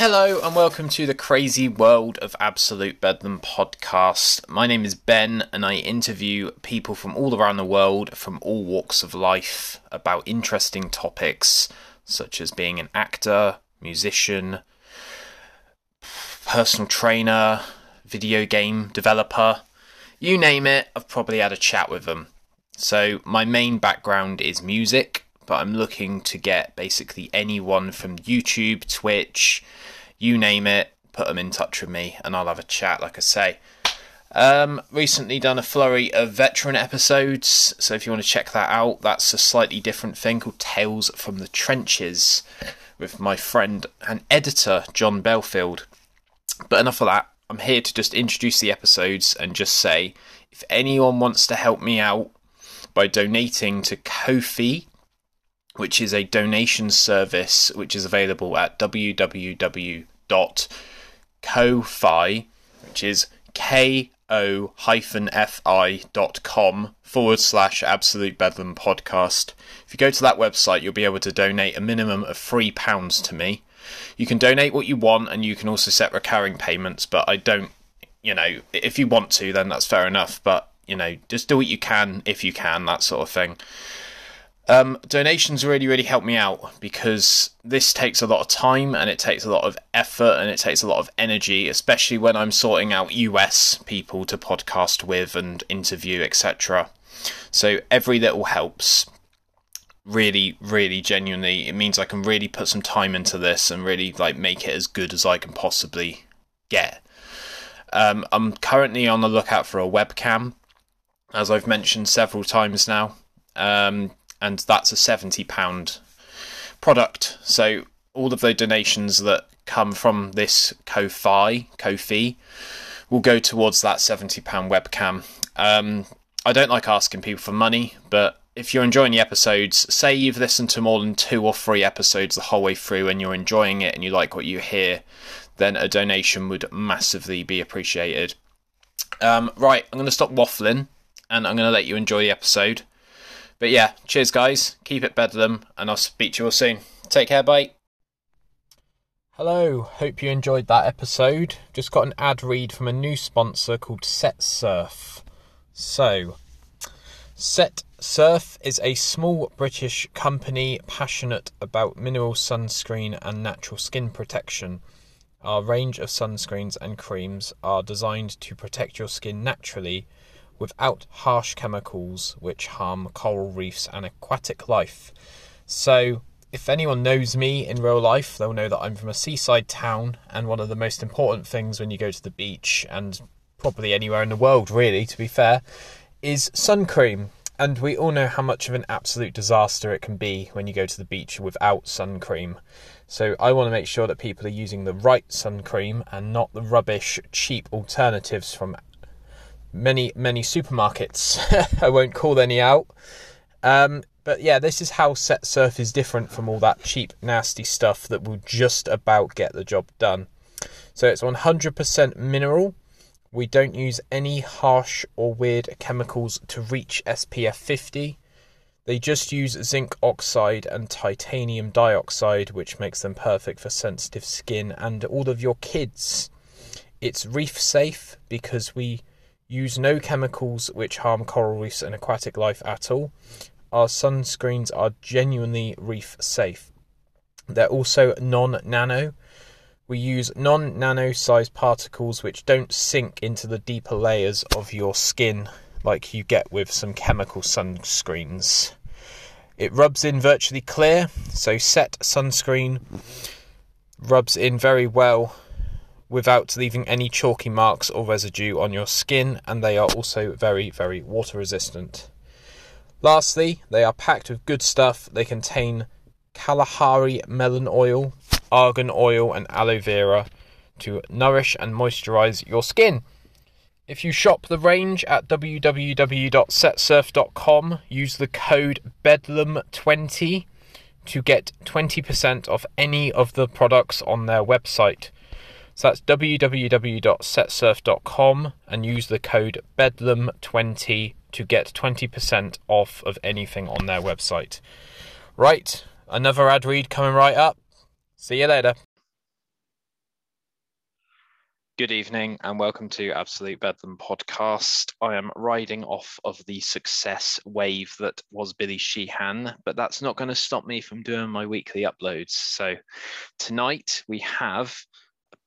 Hello and welcome to the crazy world of Absolute Bedlam podcast. My name is Ben and I interview people from all around the world from all walks of life about interesting topics such as being an actor, musician, personal trainer, video game developer. You name it, I've probably had a chat with them. So, my main background is music, but I'm looking to get basically anyone from YouTube, Twitch, you name it, put them in touch with me and I'll have a chat, like I say. Um, recently done a flurry of veteran episodes, so if you want to check that out, that's a slightly different thing called Tales from the Trenches with my friend and editor John Belfield. But enough of that. I'm here to just introduce the episodes and just say if anyone wants to help me out by donating to Ko-fi, which is a donation service which is available at www.ko-fi, which is ko fi.com forward slash absolute bedlam podcast. If you go to that website, you'll be able to donate a minimum of £3 to me. You can donate what you want and you can also set recurring payments, but I don't, you know, if you want to, then that's fair enough, but, you know, just do what you can if you can, that sort of thing. Um, donations really, really help me out because this takes a lot of time and it takes a lot of effort and it takes a lot of energy, especially when I'm sorting out US people to podcast with and interview, etc. So every little helps. Really, really genuinely, it means I can really put some time into this and really like make it as good as I can possibly get. Um, I'm currently on the lookout for a webcam, as I've mentioned several times now. Um, and that's a £70 product. So all of the donations that come from this Ko-fi, Ko-fi, will go towards that £70 webcam. Um, I don't like asking people for money, but if you're enjoying the episodes, say you've listened to more than two or three episodes the whole way through and you're enjoying it and you like what you hear, then a donation would massively be appreciated. Um, right, I'm going to stop waffling and I'm going to let you enjoy the episode. But yeah, cheers, guys. Keep it bedlam, and I'll speak to you all soon. Take care, bye. Hello, hope you enjoyed that episode. Just got an ad read from a new sponsor called Set Surf. So, Set Surf is a small British company passionate about mineral sunscreen and natural skin protection. Our range of sunscreens and creams are designed to protect your skin naturally without harsh chemicals which harm coral reefs and aquatic life. So, if anyone knows me in real life, they'll know that I'm from a seaside town, and one of the most important things when you go to the beach, and probably anywhere in the world, really, to be fair, is sun cream. And we all know how much of an absolute disaster it can be when you go to the beach without sun cream. So I want to make sure that people are using the right sun cream and not the rubbish, cheap alternatives from many many supermarkets. I won't call any out. Um, but yeah, this is how Set Surf is different from all that cheap, nasty stuff that will just about get the job done. So it's 100% mineral. We don't use any harsh or weird chemicals to reach SPF 50. They just use zinc oxide and titanium dioxide, which makes them perfect for sensitive skin and all of your kids. It's reef safe because we Use no chemicals which harm coral reefs and aquatic life at all. Our sunscreens are genuinely reef safe. They're also non nano. We use non nano sized particles which don't sink into the deeper layers of your skin like you get with some chemical sunscreens. It rubs in virtually clear, so set sunscreen rubs in very well without leaving any chalky marks or residue on your skin, and they are also very, very water resistant. Lastly, they are packed with good stuff. They contain Kalahari melon oil, argan oil, and aloe vera to nourish and moisturize your skin. If you shop the range at www.setsurf.com, use the code BEDLAM20 to get 20% off any of the products on their website. So that's www.setsurf.com and use the code BEDLAM20 to get 20% off of anything on their website. Right, another ad read coming right up. See you later. Good evening and welcome to Absolute Bedlam podcast. I am riding off of the success wave that was Billy Sheehan, but that's not going to stop me from doing my weekly uploads. So tonight we have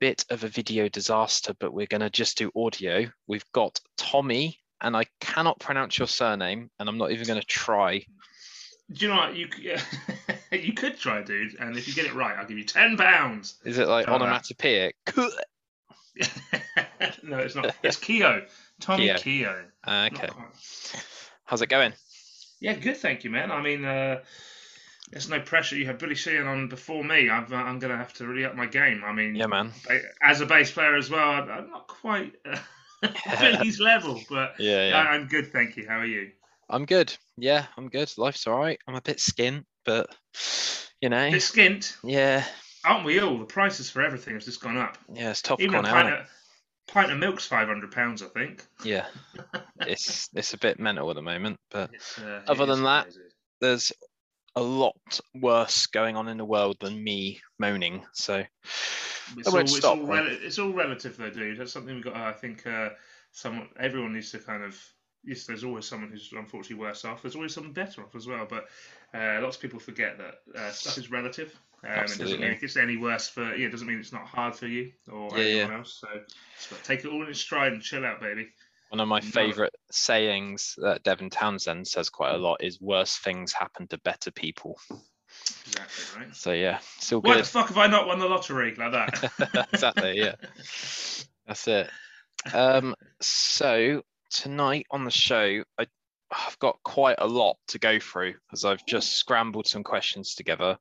bit of a video disaster, but we're going to just do audio. We've got Tommy, and I cannot pronounce your surname, and I'm not even going to try. Do you know what you you could try, dude? And if you get it right, I'll give you ten pounds. Is it like onomatopoeic? no, it's not. It's Keo. Tommy Keo. Keo. Uh, okay. How's it going? Yeah, good. Thank you, man. I mean, uh, there's no pressure. You had Billy Sheehan on before me. I'm, uh, I'm going to have to really up my game. I mean, yeah, man. As a bass player as well, I'm, I'm not quite uh, Billy's level, but yeah, yeah. I'm good. Thank you. How are you? I'm good. Yeah, I'm good. Life's all right. I'm a bit skint, but you know, bit skint. Yeah, aren't we all? The prices for everything has just gone up. Yeah, it's topical Even a pint, of, pint of milk's five hundred pounds, I think. Yeah, it's it's a bit mental at the moment, but uh, other than that, crazy. there's a lot worse going on in the world than me moaning. So it's, all, it's, all, rel- it's all, relative, though, dude. That's something we've got. I think uh, someone, everyone needs to kind of. Yes, there's always someone who's unfortunately worse off. There's always someone better off as well. But uh, lots of people forget that uh, stuff is relative. Um, it doesn't mean if it's any worse for you. It doesn't mean it's not hard for you or yeah, anyone yeah. else. So take it all in stride and chill out, baby. One of my favourite sayings that Devin Townsend says quite a lot is "worse things happen to better people." Exactly right. So yeah, still good. Why the fuck have I not won the lottery like that? exactly. Yeah. That's it. Um, so tonight on the show, I I've got quite a lot to go through as I've just scrambled some questions together.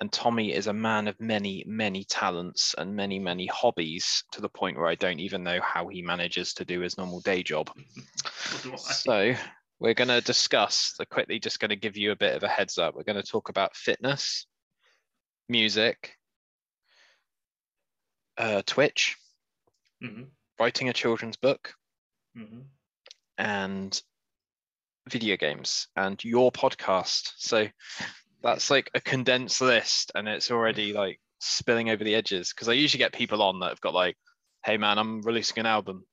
And Tommy is a man of many, many talents and many, many hobbies to the point where I don't even know how he manages to do his normal day job. so we're going to discuss, so quickly just going to give you a bit of a heads up. We're going to talk about fitness, music, uh, Twitch, mm-hmm. writing a children's book, mm-hmm. and video games and your podcast. So that's like a condensed list and it's already like spilling over the edges because I usually get people on that have got like, hey man, I'm releasing an album.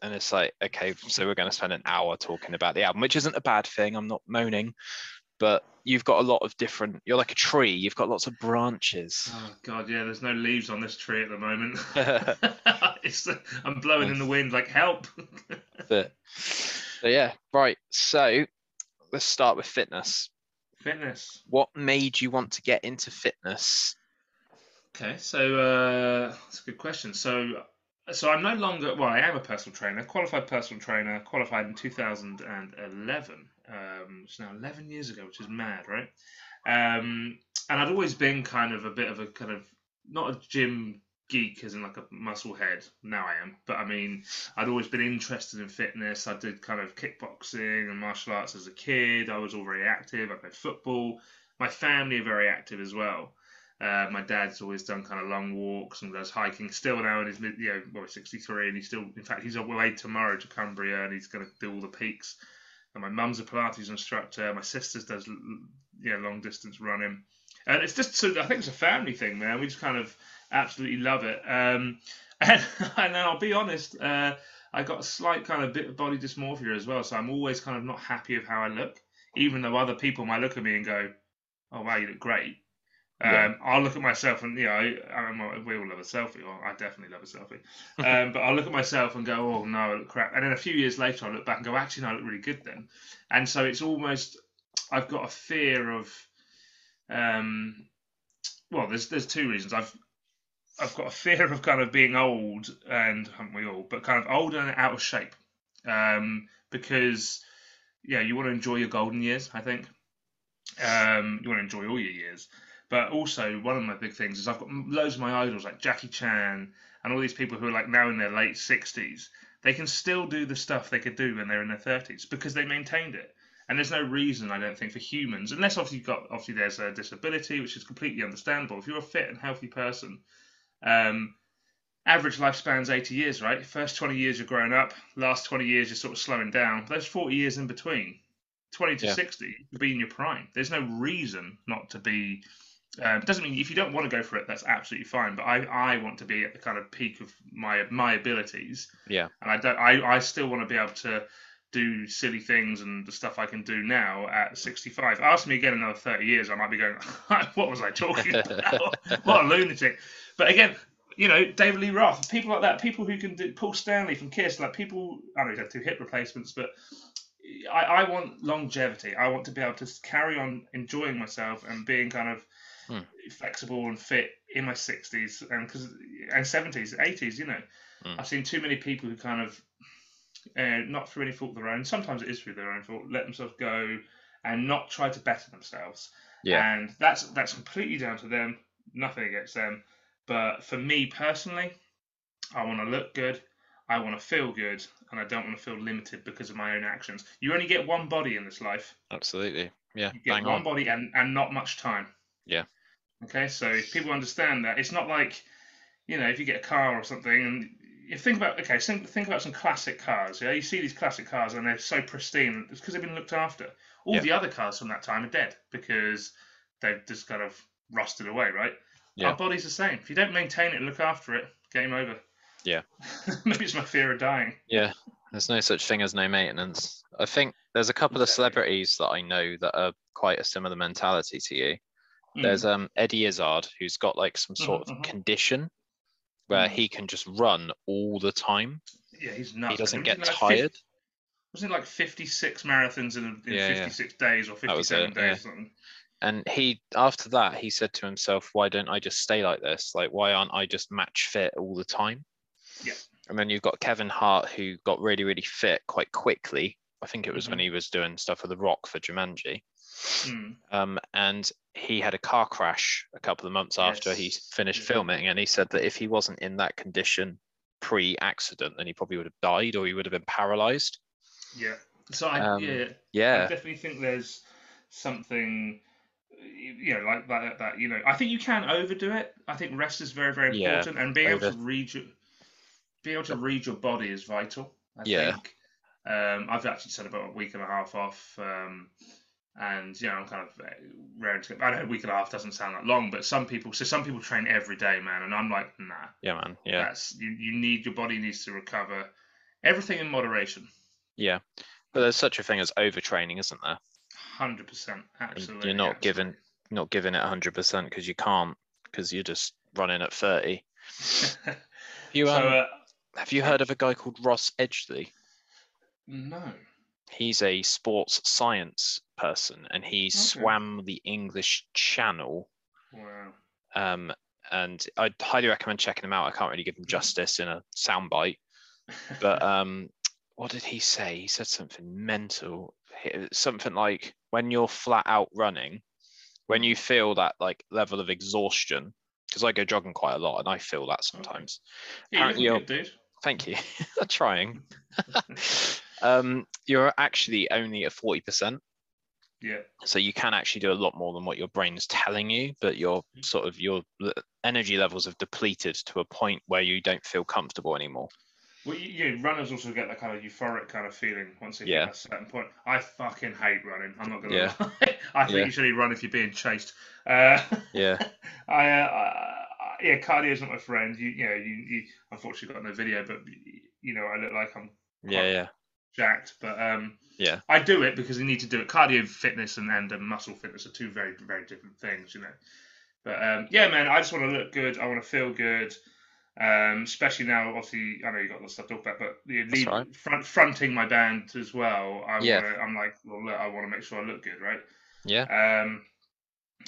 And it's like, okay, so we're going to spend an hour talking about the album, which isn't a bad thing. I'm not moaning, but you've got a lot of different, you're like a tree, you've got lots of branches. Oh, God, yeah, there's no leaves on this tree at the moment. it's, I'm blowing in the wind, like, help. but, so yeah, right. So let's start with fitness. Fitness. What made you want to get into fitness? Okay, so uh, that's a good question. So, so I'm no longer well. I am a personal trainer, qualified personal trainer, qualified in 2011. Um, it's now 11 years ago, which is mad, right? Um, and I'd always been kind of a bit of a kind of not a gym geek as in like a muscle head. Now I am, but I mean, I'd always been interested in fitness. I did kind of kickboxing and martial arts as a kid. I was all very active. I played football. My family are very active as well. Uh, my dad's always done kind of long walks and does hiking. Still now in his mid, you know, well, 63, and he's still, in fact, he's on way tomorrow to Cumbria, and he's going to do all the peaks. And my mum's a Pilates instructor. My sister's does, you know, long distance running. And it's just, so I think it's a family thing, man. We just kind of absolutely love it. Um, and, and I'll be honest, uh, I got a slight kind of bit of body dysmorphia as well, so I'm always kind of not happy with how I look, even though other people might look at me and go, "Oh wow, you look great." Yeah. Um, I'll look at myself and you know, I, we all love a selfie, or I definitely love a selfie. Um, but I'll look at myself and go, "Oh no, I look crap." And then a few years later, I look back and go, "Actually, no, I look really good then." And so it's almost I've got a fear of, um, well, there's there's two reasons. I've I've got a fear of kind of being old, and haven't we all? But kind of old and out of shape, um, because yeah, you want to enjoy your golden years. I think um, you want to enjoy all your years, but also one of my big things is I've got loads of my idols like Jackie Chan and all these people who are like now in their late sixties. They can still do the stuff they could do when they're in their thirties because they maintained it. And there's no reason, I don't think, for humans, unless obviously you've got obviously there's a disability, which is completely understandable. If you're a fit and healthy person, um, average lifespan's 80 years, right? First 20 years you're growing up, last 20 years you're sort of slowing down. Those 40 years in between, 20 to yeah. 60, you'll be in your prime. There's no reason not to be Um, doesn't mean if you don't want to go for it, that's absolutely fine. But I, I want to be at the kind of peak of my my abilities. Yeah. And I don't. I, I still want to be able to do silly things and the stuff I can do now at 65. Ask me again another 30 years, I might be going, what was I talking about? what a lunatic. But again, you know, David Lee Roth, people like that, people who can do Paul Stanley from Kiss, like people, I don't know he's had two hip replacements, but I, I want longevity. I want to be able to carry on enjoying myself and being kind of Hmm. flexible and fit in my 60s and cause, and 70s, 80s, you know. Hmm. I've seen too many people who kind of, uh, not through any fault of their own, sometimes it is through their own fault, let themselves go and not try to better themselves. Yeah. And that's that's completely down to them, nothing against them. But for me personally, I want to look good, I want to feel good, and I don't want to feel limited because of my own actions. You only get one body in this life. Absolutely. Yeah. You get one on. body and, and not much time. Yeah. Okay, so if people understand that, it's not like, you know, if you get a car or something, and you think about, okay, think, think about some classic cars. Yeah, you see these classic cars and they're so pristine. It's because they've been looked after. All Yeah. the other cars from that time are dead because they've just kind of rusted away, right? Yeah. Our body's the same. If you don't maintain it and look after it, game over. Yeah. Maybe it's my fear of dying. Yeah. There's no such thing as no maintenance. I think there's a couple of celebrities that I know that are quite a similar mentality to you. Mm. There's um Eddie Izzard who's got like some sort Mhm, of condition where Mm. he can just run all the time. yeah, he's nuts. He doesn't get like 50 tired. Wasn't it like 56 marathons in, in Yeah, yeah. 56 days or 57 it, days yeah. or something? And he after that he said to himself, Why don't I just stay like this? Like why aren't I just match fit all the time? Yeah. And then you've got Kevin Hart who got really, really fit quite quickly. I think it was when Mhm. he was doing stuff with The Rock for Jumanji. Mm. Um, and he had a car crash a couple of months after he Yes, finished yeah. filming, and he said that if he wasn't in that condition pre-accident, then he probably would have died or he would have been paralyzed. Yeah. So I Um, yeah, I Yeah, definitely think there's something you know like that that you know I think you can overdo it. I think rest is very very Yeah, important and being able to read your be able to read your body is vital. I Yeah. think. Um, I've actually said about a week and a half off. Um, and you know, I'm kind of uh, raring to. I know a week and a half doesn't sound that long, but some people. So some people train every day, man, and I'm like, nah. yeah, man, yeah, That's you. You need your body needs to recover. Everything in moderation. yeah. But there's such a thing as overtraining, isn't there? Hundred percent, And absolutely. You're not absolutely. given not giving it 100% because you can't because you're just running at 30. Have you so um, uh, have you heard of a guy called Ross Edgley? no. He's a sports science person and he swam the English Channel Wow. um, and I'd highly recommend checking him out. I can't really give him justice in a soundbite, but um, what did he say? He said something mental, He- something like when you're flat out running, when you feel that like level of exhaustion, because I go jogging quite a lot and I feel that sometimes. yeah, you're good, dude. Thank you. Trying. um, you're actually only at forty percent. Yeah. so you can actually do a lot more than what your brain's telling you but your sort of your energy levels have depleted to a point where you don't feel comfortable anymore Well, yeah, runners also get that kind of euphoric kind of feeling once they Yeah. hit a certain point. I fucking hate running. I'm not gonna Yeah. lie. I think Yeah. you should only run if you're being chased. Uh, yeah I, uh, I, yeah, cardio is not my friend. You, you know, you, you unfortunately got no video, but you know, I look like I'm yeah yeah jacked. But um, Yeah. I do it because you need to do it. Cardio fitness and, and uh, muscle fitness are two very very different things, you know. But um, yeah, man, I just want to look good. I want to feel good. Um, especially now, obviously, I know you got lots of stuff to talk about, but the That's lead, all right. front, fronting my band as well. I Yeah. wanna, I'm like, well, look, I want to make sure I look good, right? yeah Um,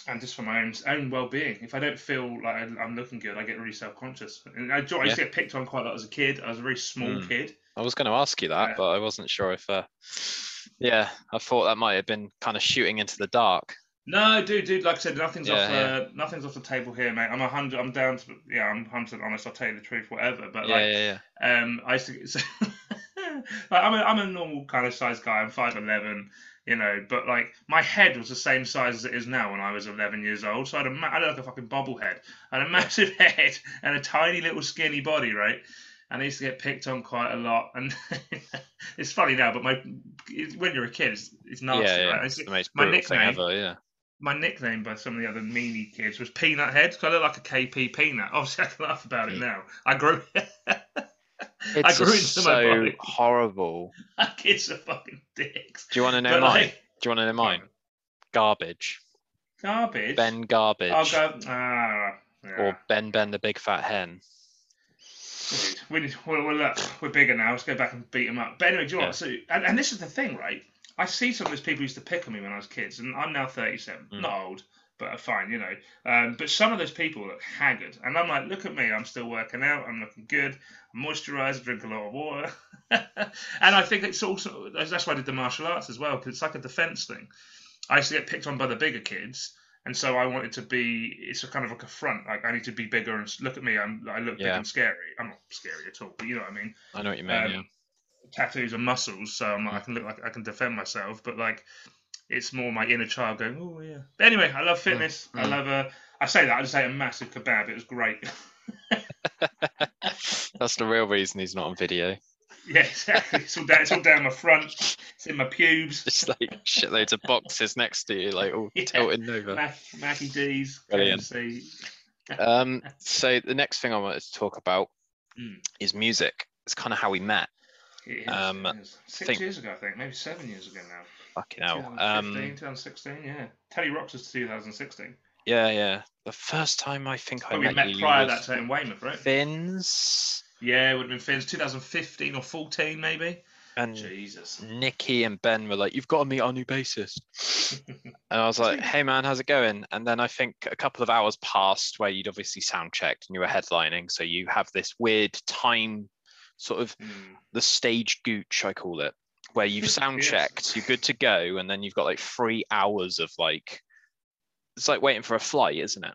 and just for my own own well being. If I don't feel like I'm looking good, I get really self conscious. And I, I used to get picked on quite a lot as a kid. I was a very small Mm. kid. i was going to ask you that Yeah. but i wasn't sure if uh yeah i thought that might have been kind of shooting into the dark No, dude, dude. Like I said, nothing's Yeah, off. yeah. Uh, nothing's off the table here, mate. I'm a hundred. I'm down to. Yeah, I'm hundred honest. I'll tell you the truth, whatever. But yeah like, yeah yeah um, I used to. So, like, I'm a I'm a normal kind of size guy. I'm five eleven. You know, but like my head was the same size as it is now when I was 11 years old. So I had a, I looked like a fucking bobblehead. I had a massive head and a tiny little skinny body, right? And I used to get picked on quite a lot. And it's funny now, but my when you're a kid, it's, it's nasty, yeah, yeah. right? it's It's- the most my nickname- ever yeah my nickname by some of the other meanie kids was Peanut Head because I look like a KP peanut. Obviously, I can laugh about it now. I grew. It's grew into my so body. horrible. My kids are fucking dicks. Do you want to know But, mine? like, Do you want to know mine? Garbage. Garbage. Ben Garbage. I'll go. Ah. Yeah. Or Ben Ben the Big Fat Hen. Dude, we need, well, well, look, we're bigger now. Let's go back and beat them up. But anyway, do you know Yeah. what? So, and, and this is the thing, right? I see some of those people used to pick on me when I was kids, and I'm now 37. Mm. Not old, but fine, you know. Um, but some of those people look haggard, and I'm like, look at me. I'm still working out. I'm looking good. I'm moisturised. Drink a lot of water. and I think it's also that's why I did the martial arts as well, because it's like a defence thing. I used to get picked on by the bigger kids. And so I wanted to be. It's a kind of like a front. Like I need to be bigger and look at me. I'm. I look big and scary. I'm not scary at all, but you know what I mean I know what you mean. Um, yeah. Tattoos and muscles, so I'm like, I can look like I can defend myself, but like it's more my inner child going, oh yeah. But anyway, I love fitness. I mm. love uh, I say that I just ate a massive kebab. It was great. That's the real reason he's not on video. yeah, exactly. It's all down. It's all down my front. It's in my pubes. It's like shitloads of boxes next to you, like all Yeah. tilting over. Mac, Mackie D's. Brilliant. Um, so the next thing I wanted to talk about Mm. is music. It's kind of how we met. It is, Um, it is. Six think- years ago, I think, maybe seven years ago now. Fucking hell. 2015, Um, 2016, yeah. Teddy Rocks was 2016. yeah, yeah. The first time I think I But we met, met prior that to in Weymouth, right? Finns. Yeah, it would have been Finn's 2015 or 14, maybe. and Jesus. Nikki and Ben were like, "You've got to meet our new bassist." And I was like, "Hey man, how's it going?" And then I think a couple of hours passed where you'd obviously sound checked and you were headlining, so you have this weird time, sort of Mm. the stage gooch, I call it, where you've sound Yes. checked, you're good to go, and then you've got like three hours of like, it's like waiting for a flight, isn't it?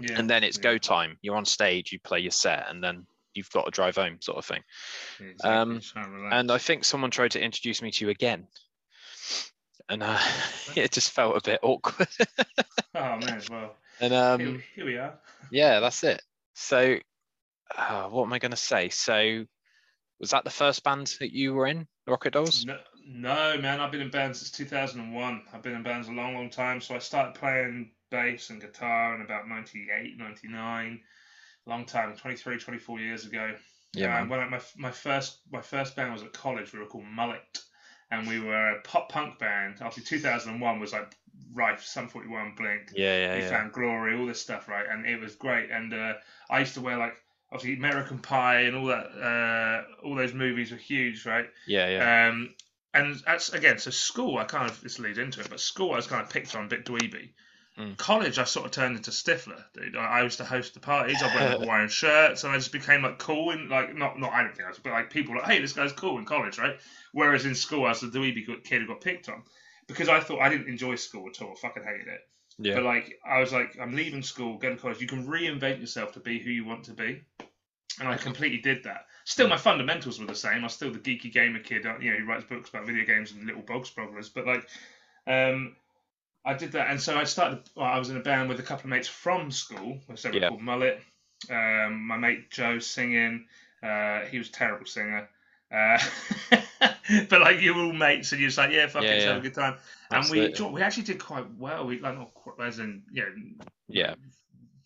Yeah. And then it's yeah, go time. You're on stage, you play your set, and then you've got to drive home, sort of thing. exactly, um, and I think someone tried to introduce me to you again. And uh, it just felt a bit awkward. Oh man, well, and here, um, here we are. yeah, that's it. So, uh, what am I going to say? So, was that the first band that you were in, Rocket Dolls? No, no, man, I've been in bands since 2001. I've been in bands a long, long time. So I started playing bass and guitar in about 98, 99. Long time, 23, 24 years ago. Yeah, man. when I, my my first my first band was at college. We were called Mullet, and we were a pop punk band. Obviously, 2001 was like Rife, Sum 41, Blink, Yeah, yeah, We yeah. found Glory, all this stuff, right? And it was great. And uh, I used to wear like obviously American Pie and all that. Uh, all those movies were huge, right? Yeah, yeah. Um, and that's again, so school, I kind of this leads into it, but school I was kind of picked on a bit dweeby. Mm. College, I sort of turned into Stifler, dude. I, I used to host the parties. I wear Hawaiian shirts, and I just became like cool and like not not I don't think I was, but like people were like, hey, this guy's cool in college, right? Whereas in school, I was the dweeby kid who got picked on because I thought I didn't enjoy school at all. I fucking hated it. Yeah. But like, I was like, I'm leaving school, going to college. You can reinvent yourself to be who you want to be, and I completely did that. Still, my fundamentals were the same. I was still the geeky gamer kid, you know, who writes books about video games and little bog sprogglers. But like, um, I did that, and so I started. Well, I was in a band with a couple of mates from school. So we Yeah. called Mullet. Um, my mate Joe singing. Uh, he was a terrible singer. Uh, but like you were all mates, and you're just like, yeah, fuck Yeah, it, let's have a good time. And we we actually did quite well. We like not quite, as in know Yeah.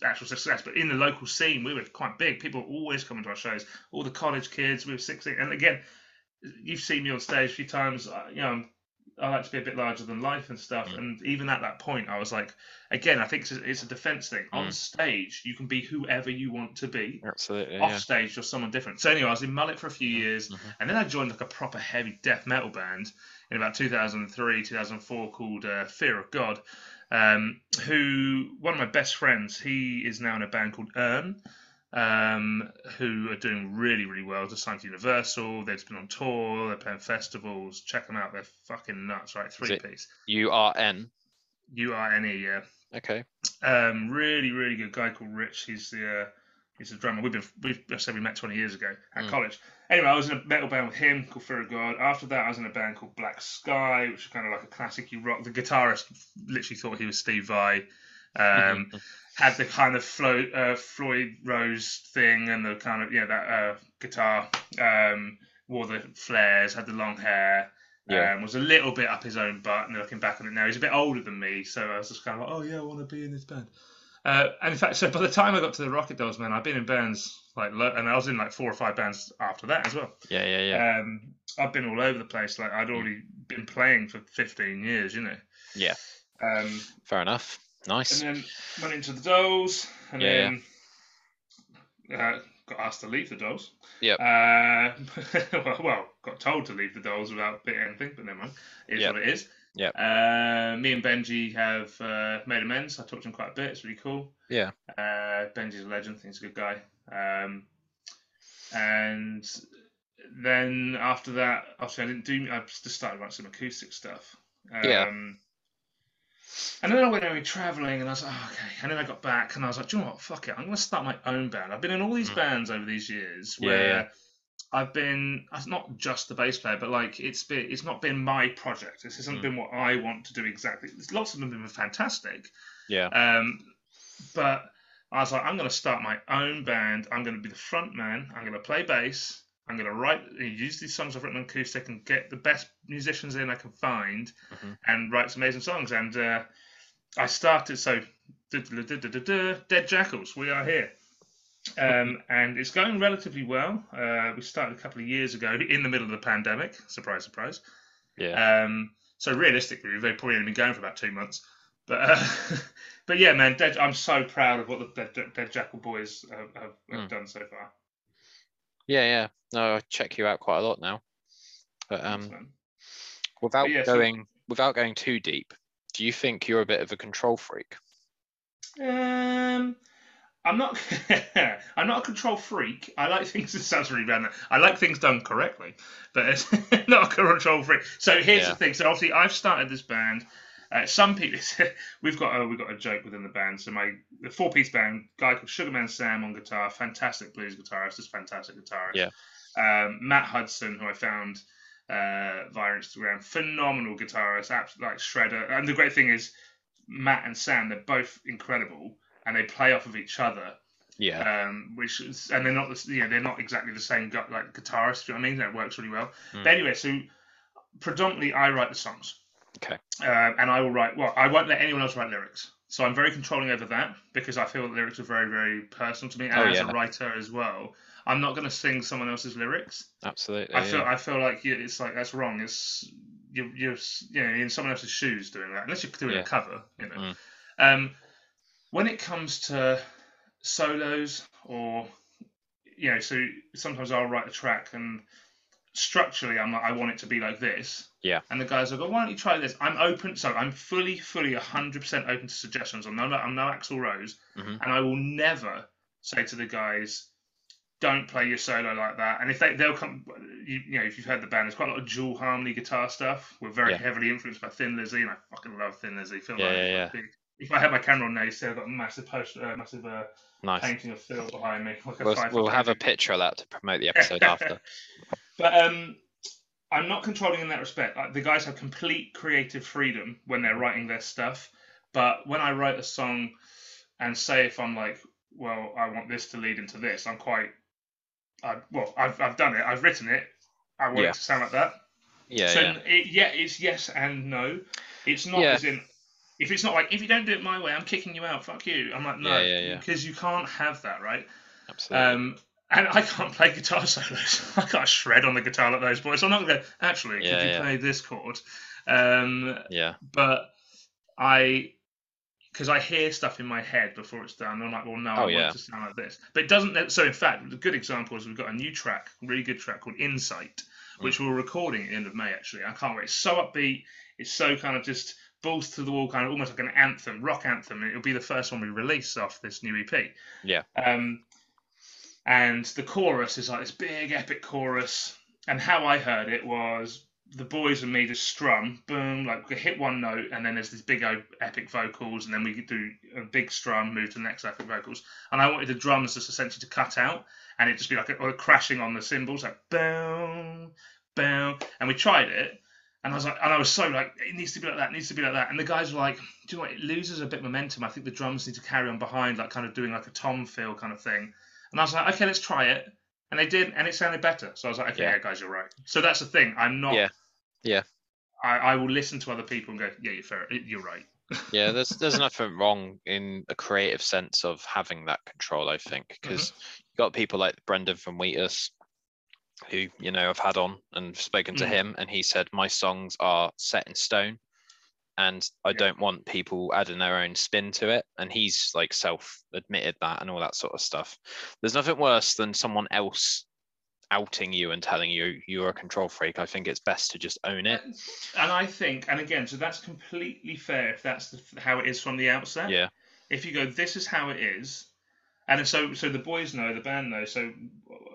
actual success, but in the local scene we were quite big. People were always coming to our shows. All the college kids, we were sixteen. And again, you've seen me on stage a few times. uh, You know, I'm- I like to be a bit larger than life and stuff. Mm. And even at that point, I was like, again, I think it's a, it's a defense thing. On Mm. stage, you can be whoever you want to be. Absolutely. Off Yeah. stage, you're someone different. So anyway, I was in Mullet for a few years, Mhm. and then I joined like a proper heavy death metal band in about 2003, 2004 called uh, Fear of God. Um, who one of my best friends, he is now in a band called Earn, um, who are doing really, really well. Just signed to Universal. They've been on tour. They're playing festivals. Check them out. They're fucking nuts, right? Three piece. U R N. U R N E, yeah. Okay. Um, really, really good guy called Rich. He's the uh, he's the drummer. We've been we I said we met 20 years ago at Mm. college. Anyway, I was in a metal band with him called Fear of God. After that, I was in a band called Black Sky, which is kind of like a classic rock. The guitarist literally thought he was Steve Vai. Um, had the kind of Flo, uh, Floyd Rose thing and the kind of yeah that uh, guitar. Um, wore the flares, had the long hair. Yeah. Um, was a little bit up his own butt, and looking back on it now, he's a bit older than me, so I was just kind of like, oh yeah, I want to be in this band. Uh, and in fact, so by the time I got to the Rocket Dolls, man, I've been in bands like, and I was in like four or five bands after that as well. Yeah, yeah, yeah. Um, I've been all over the place. Like I'd already been playing for 15 years, you know. Yeah. Um, Fair enough. Nice. and then went into the Dolls, and Yeah, then uh, got asked to leave the Dolls. Yeah. Uh, well, well, got told to leave the Dolls without bit anything, but never mind. It is Yep. what it is. Yeah. Uh, me and Benji have uh, made amends. I talked to him quite a bit. It's really cool. Yeah. Uh, Benji's a legend. I think he's a good guy. Um, and then after that, obviously, I didn't do. I just started writing some acoustic stuff. Um, Yeah. And then I went away traveling, and I was like, oh, okay. And then I got back, and I was like, do you know what? Fuck it. I'm going to start my own band. I've been in all these Mm. bands over these years Yeah, where yeah. I've been uh, not just the bass player, but like it's been it's not been my project. This hasn't Mm. been what I want to do exactly. There's lots of them have been fantastic, Yeah. um, but I was like, I'm going to start my own band. I'm going to be the front man. I'm going to play bass. I'm going to write, use these songs I've written on acoustic and get the best musicians in I can find Mhm. and write some amazing songs. And uh, I started, so Dead Jackals, we are here. Um, and it's going relatively well. Uh, we started a couple of years ago in the middle of the pandemic. Surprise, surprise. Yeah. Um, so realistically, we've probably only been going for about two months. But uh, but yeah, man, Dead, I'm so proud of what the Dead, Dead Jackal boys have, have, have Mm. done so far. Yeah, yeah. No, I check you out quite a lot now. But um, without yeah, so- going without going too deep, do you think you're a bit of a control freak? Um, I'm not. I'm not a control freak. I like things. It sounds really bad. I like things done correctly, but it's not a control freak. So here's Yeah. the thing. So obviously, I've started this band. Uh, some people, we've got a, we've got a joke within the band. So my the four piece band, guy called Sugarman Sam on guitar, fantastic blues guitarist, just fantastic guitarist. Yeah. Um, Matt Hudson, who I found uh, via Instagram, phenomenal guitarist, absolute like shredder. And the great thing is, Matt and Sam, they're both incredible, and they play off of each other. Yeah. Um, which is, and they're not, the, you know, they're not exactly the same gu- like guitarists. Do you know what I mean? That works really well. Mm. But anyway, so predominantly I write the songs. Okay. Um, and I will write. Well, I won't let anyone else write lyrics. So I'm very controlling over that because I feel that lyrics are very, very personal to me, and Oh, as yeah. a writer as well. I'm not going to sing someone else's lyrics. Absolutely. I feel yeah. I feel like you, it's like that's wrong. It's you're you're you know in someone else's shoes doing that unless you're doing Yeah. a cover. You know. Mm. Um, when it comes to solos or you know, so sometimes I'll write a track and structurally I'm like I want it to be like this. Yeah. And the guys are like, why don't you try this? I'm open, so I'm fully, fully 100% open to suggestions. I'm no, I'm no Axl Rose, Mhm. and I will never say to the guys, don't play your solo like that. And if they they'll come, you, you know, if you've heard the band, there's quite a lot of dual harmony guitar stuff. We're very Yeah. heavily influenced by Thin Lizzy, and I fucking love Thin Lizzy. Feel Yeah, like yeah, yeah. if I had my camera on now, you see I've got a massive post, uh, massive uh, Nice. painting of Phil behind me. Like We'll, we'll have a picture of that to promote the episode after. But um, I'm not controlling in that respect. Like, the guys have complete creative freedom when they're writing their stuff. But when I write a song and say if I'm like, well, I want this to lead into this, I'm quite, I, well, I've, I've done it. I've written it. I want Yeah. it to sound like that. Yeah, so yeah. It, yeah, it's yes and no. It's not Yeah. as in. If it's not like if you don't do it my way, I'm kicking you out. Fuck you. I'm like no, Yeah, yeah, yeah. because you can't have that, right? Absolutely. Um, and I can't play guitar solos. I can't shred on the guitar like those boys. So I'm not going to go, actually, Yeah, could you yeah. play this chord? Um, yeah. but I, because I hear stuff in my head before it's done. I'm like, well, no, I Oh, want yeah. it to sound like this. But it doesn't. So, in fact, the good example is we've got a new track, really good track called Insight, Mm. which we're recording at the end of May, actually. I can't wait. It's so upbeat. It's so kind of just balls to the wall, kind of almost like an anthem, rock anthem. It'll be the first one we release off this new EP. Yeah. Um, and the chorus is like this big epic chorus. And how I heard it was the boys and me just strum, boom, like we hit one note, and then there's this big epic vocals, and then we do a big strum, move to the next epic vocals. And I wanted the drums just essentially to cut out, and it just be like a, a crashing on the cymbals, like boom, boom. And we tried it, and I was like, and I was so like, it needs to be like that, needs to be like that. And the guys were like, do you know what? It loses a bit momentum. I think the drums need to carry on behind, like kind of doing like a tom feel kind of thing. And I was like, okay, let's try it. And they did, and it sounded better. So I was like, okay, Yeah. yeah, guys, you're right. So that's the thing. I'm not. Yeah. Yeah. I, I will listen to other people and go, yeah, you're fair, you're right. yeah, there's there's nothing wrong in a creative sense of having that control. I think because you've got people like Brendan from Wheatus, who you know I've had on and spoken to Mm. him, and he said my songs are set in stone, and I Yeah. don't want people adding their own spin to it. And he's like self admitted that and all that sort of stuff. There's nothing worse than someone else outing you and telling you you're a control freak. I think it's best to just own it. And I think, and again, so that's completely fair if that's the, how it is from the outset. Yeah. If you go, this is how it is, and so so the boys know, the band know. So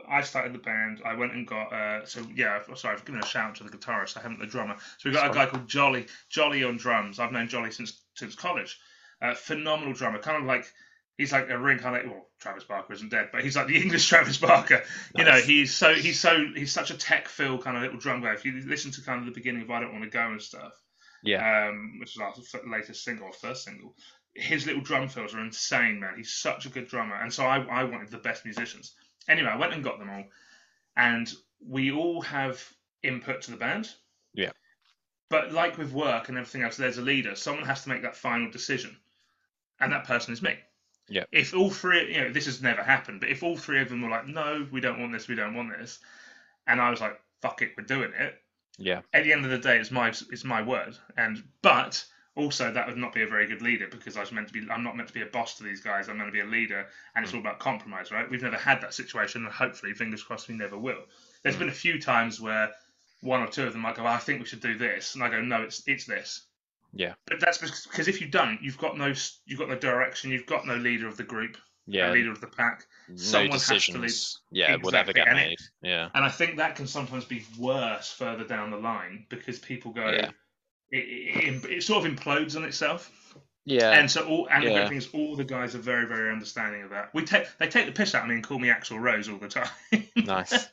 I started the band. I went and got. Uh, so yeah, sorry, I've given a shout out to the guitarist. I haven't the drummer. So we got a guy called Jolly. Jolly on drums. I've known Jolly since since college. Uh, phenomenal drummer. Kind of like. He's like a ring kind reincarnate. Well, Travis Barker isn't dead, but he's like the English Travis Barker. You know, he's so he's so he's such a tech feel kind of little drum guy. If you listen to kind of the beginning of I Don't Want to Go and stuff, Yeah. um, which is our latest single or first single, his little drum fills are insane, man. He's such a good drummer, and so I, I wanted the best musicians. Anyway, I went and got them all, and we all have input to the band. Yeah. But like with work and everything else, there's a leader. Someone has to make that final decision, and that person is me. Yeah. If all three, you know, this has never happened, but if all three of them were like, no, we don't want this, we don't want this, and I was like, fuck it, we're doing it. Yeah. At the end of the day, it's my it's my word, and but also that would not be a very good leader because I was meant to be. I'm not meant to be a boss to these guys. I'm meant to be a leader, and it's all about compromise, right? We've never had that situation, and hopefully, fingers crossed, we never will. There's Mm. been a few times where one or two of them might go, "I think we should do this," and I go, "No, it's it's this." Yeah. But that's because if you don't, you've got no you've got no direction, you've got no leader of the group, Yeah. no leader of the pack, no someone has to lead- decisions. Yeah, Exactly, get and it- made. Yeah. and I think that can sometimes be worse further down the line because people go, Yeah. It, it, it, sort of implodes on itself. Yeah. And so all and the Yeah. is all the guys are very very understanding of that. We take they take the piss out of me and call me Axl Rose all the time. Nice.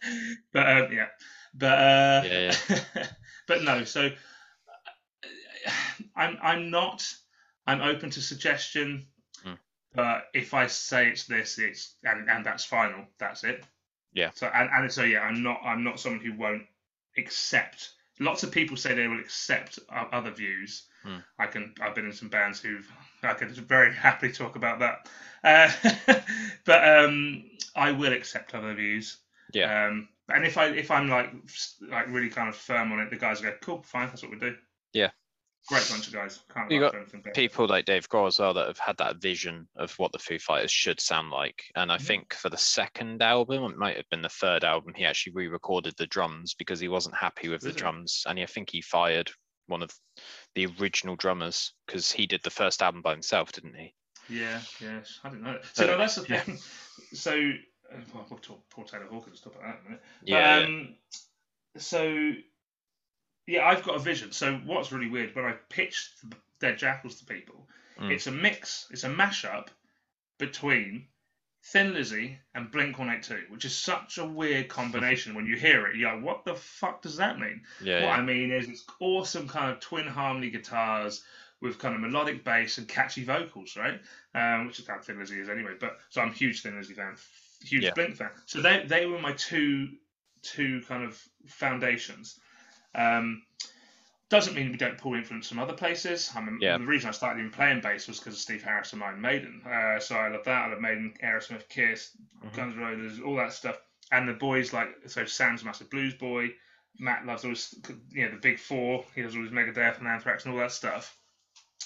but um, yeah, but uh, Yeah, but no. So uh, I'm I'm not. I'm open to suggestion. Hmm. But if I say it's this, it's and, and that's final. That's it. Yeah. So and, and so yeah, I'm not I'm not someone who won't accept. Lots of people say they will accept other views. Hmm. I can. I've been in some bands who've. I could very happily talk about that. Uh, but um, I will accept other views. Yeah. Um, and if I if I'm like like really kind of firm on it, the guys go, "Cool, fine, that's what we do." Yeah. Great bunch of guys. Can't You got for anything better. people like Dave Grohl as well that have had that vision of what the Foo Fighters should sound like. And I Mhm. think for the second album, it might have been the third album, he actually re-recorded the drums because he wasn't happy with the Really? drums, and I think he fired one of the original drummers because he did the first album by himself, didn't he? Yeah, yes, I didn't know. That. So no, that's the yeah. thing. So uh, well, we'll talk Paul Taylor Hawkins stuff about that in a minute. Yeah. Um, So yeah, I've got a vision. So what's really weird when I pitched Dead Jackals to people, Mm. it's a mix, it's a mashup between Thin Lizzy and Blink 182, which is such a weird combination. when you hear it, you're like, what the fuck does that mean? yeah. What yeah. I mean is, it's awesome kind of twin harmony guitars with kind of melodic bass and catchy vocals, right? Um, which is how Thin Lizzy is anyway. But so I'm a huge Thin Lizzy fan, huge Yeah. Blink fan. So they they were my two two kind of foundations. Um, doesn't mean we don't pull influence from other places. I mean, Yeah. the reason I started even playing bass was because of Steve Harris and Iron Maiden. Uh, so I love that. I love Maiden, Aerosmith, Kiss, Mhm. Guns N' Roses, all that stuff. And the boys like so Sam's a massive blues boy. Matt loves all his, you know the big four. He does all his Megadeth and Anthrax and all that stuff.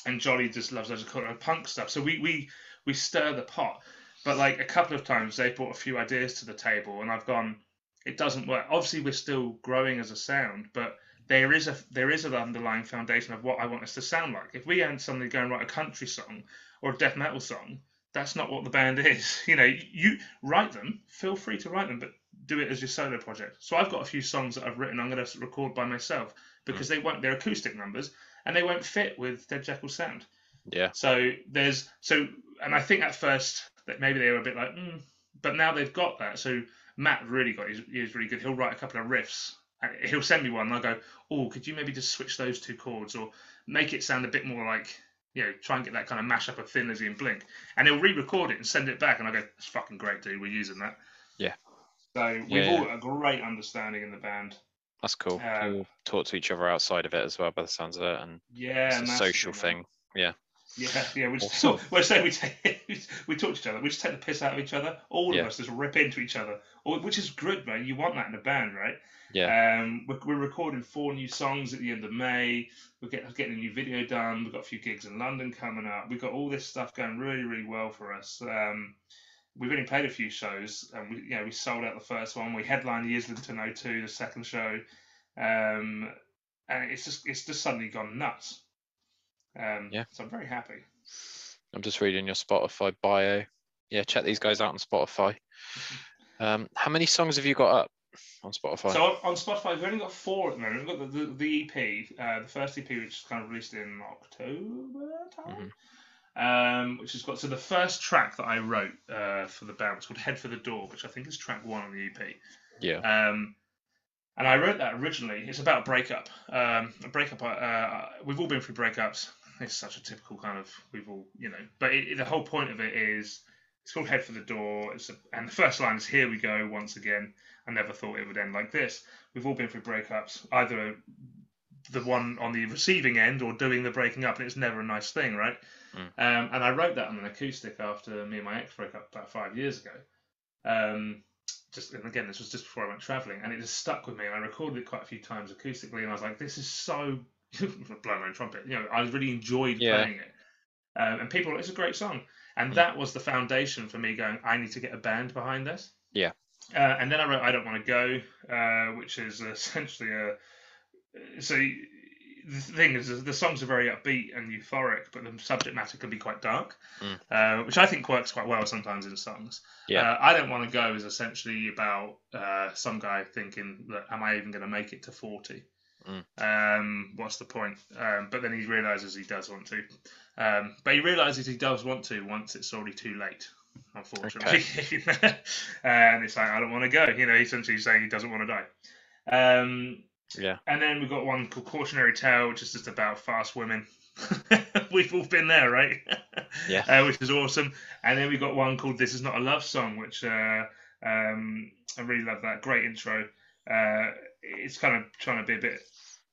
And Jolly just loves those kind of punk stuff. So we we we stir the pot. But like a couple of times they brought a few ideas to the table, and I've gone, it doesn't work. Obviously we're still growing as a sound, but there is a there is an underlying foundation of what I want us to sound like. If we had suddenly go and write a country song or a death metal song, that's not what the band is. You know, you write them, feel free to write them, but do it as your solo project. So I've got a few songs that I've written I'm going to record by myself because they won't they're acoustic numbers and they won't fit with Dead Jackal sound. yeah. So there's so and I think at first that maybe they were a bit like, mm, but now they've got that. So Matt really got he's, he's really good. He'll write a couple of riffs. and He'll send me one. and I'll go, oh, could you maybe just switch those two chords or make it sound a bit more like you know, try and get that kind of mashup of Thin Lizzy and Blink. And he'll re-record it and send it back, and I go, that's fucking great, dude. We're using that. Yeah. So we've Yeah, all got a great understanding in the band. That's cool. Um, People talk to each other outside of it as well, by the sounds of it, and Yeah, it's a social man. thing. Yeah, Yeah, yeah. We just Awesome. we say we take we talk to each other. We just take the piss out of each other. All Yeah. of us just rip into each other, which is good, man. You want that in a band, right? yeah, Um, we're, we're recording four new songs at the end of May. We're getting, getting a new video done. We've got a few gigs in London coming up. We've got all this stuff going really, really well for us. Um, we've only played a few shows, and we, you know, we sold out the first one. We headlined the Islington O2, the second show, um, and it's just it's just suddenly gone nuts. Um, Yeah. So I'm very happy. I'm just reading your Spotify bio. Yeah, check these guys out on Spotify. Um, how many songs have you got up on Spotify? So on, on Spotify, we've only got four at the moment. We've got the, the, the EP, uh, the first EP, which is kind of released in October time. Um, which has got so the first track that I wrote uh, for the band was called "Head for the Door," which I think is track one on the EP. yeah, Um, and I wrote that originally. It's about a breakup. Um, a breakup. Uh, Uh, we've all been through breakups. It's such a typical kind of we've all you know. But it, the whole point of it is it's called Head for the Door. It's a, and the first line is "Here we go once again." I never thought it would end like this. We've all been through breakups. Either the one on the receiving end or doing the breaking up, and it's never a nice thing, right? Mm. Um, and I wrote that on an acoustic after me and my ex broke up about five years ago. Um, just and again, this was just before I went traveling, and it just stuck with me. And I recorded it quite a few times acoustically, and I was like, "This is so blow my own trumpet." You know, I really enjoyed Yeah. playing it, um, and people, it's a great song, and Mm. that was the foundation for me going. I need to get a band behind this. Yeah. Uh, and then I wrote "I Don't Want to Go," uh, which is essentially a so the thing is the songs are very upbeat and euphoric, but the subject matter can be quite dark, Mm. uh, which I think works quite well sometimes in songs. Yeah. Uh, I don't want to go is essentially about uh, some guy thinking that am I even going to make it to forty? Mm. Um, what's the point? Um, but then he realizes he does want to. Um, but he realizes he does want to once it's already too late. Unfortunately, and it's like I don't want to go. You know, he's essentially saying he doesn't want to die. Um, yeah, and then we've got one called Cautionary Tale, which is just about fast women. We've all been there, right? Yeah. Uh, which is awesome. And then we got one called This Is Not a Love Song, which uh, um, I really love that. Great intro. Uh, it's kind of trying to be a bit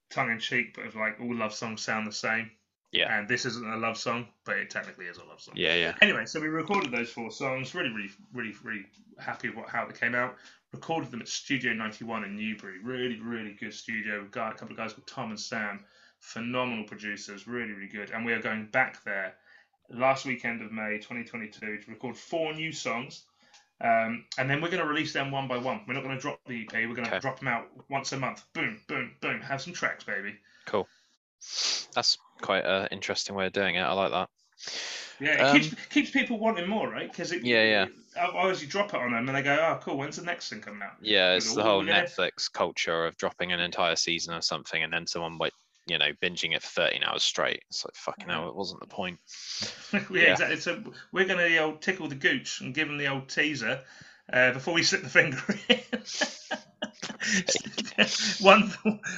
tongue in cheek, but of like all love songs sound the same. Yeah. And this isn't a love song, but it technically is a love song. yeah, yeah. Anyway, so we recorded those four songs. Really, really, really, really happy with what, how they came out. Recorded them at Studio 91 in Newbury. Really, really good studio. Got a couple of guys called Tom and Sam. Phenomenal producers. Really, really good. And we are going back there last weekend of May 2022 to record four new songs. Um, and then we're going to release them one by one. We're not going to drop the EP. We're going to Okay. drop them out once a month. Boom, boom, boom. Have some tracks, baby. Cool. That's quite an interesting way of doing it. I like that. Yeah, it Um, keeps keeps people wanting more, right? Because it, Yeah, yeah. Otherwise, you drop it on them and they go, "Oh, cool. When's the next thing coming out?" Yeah, it's the whole. Netflix culture of dropping an entire season of something and then someone like you know binging it for 13 hours straight. It's like fucking hell, it wasn't the point. yeah, Yeah. exactly. So we're going to the old tickle the gooch and give them the old teaser uh, before we slip the finger in. one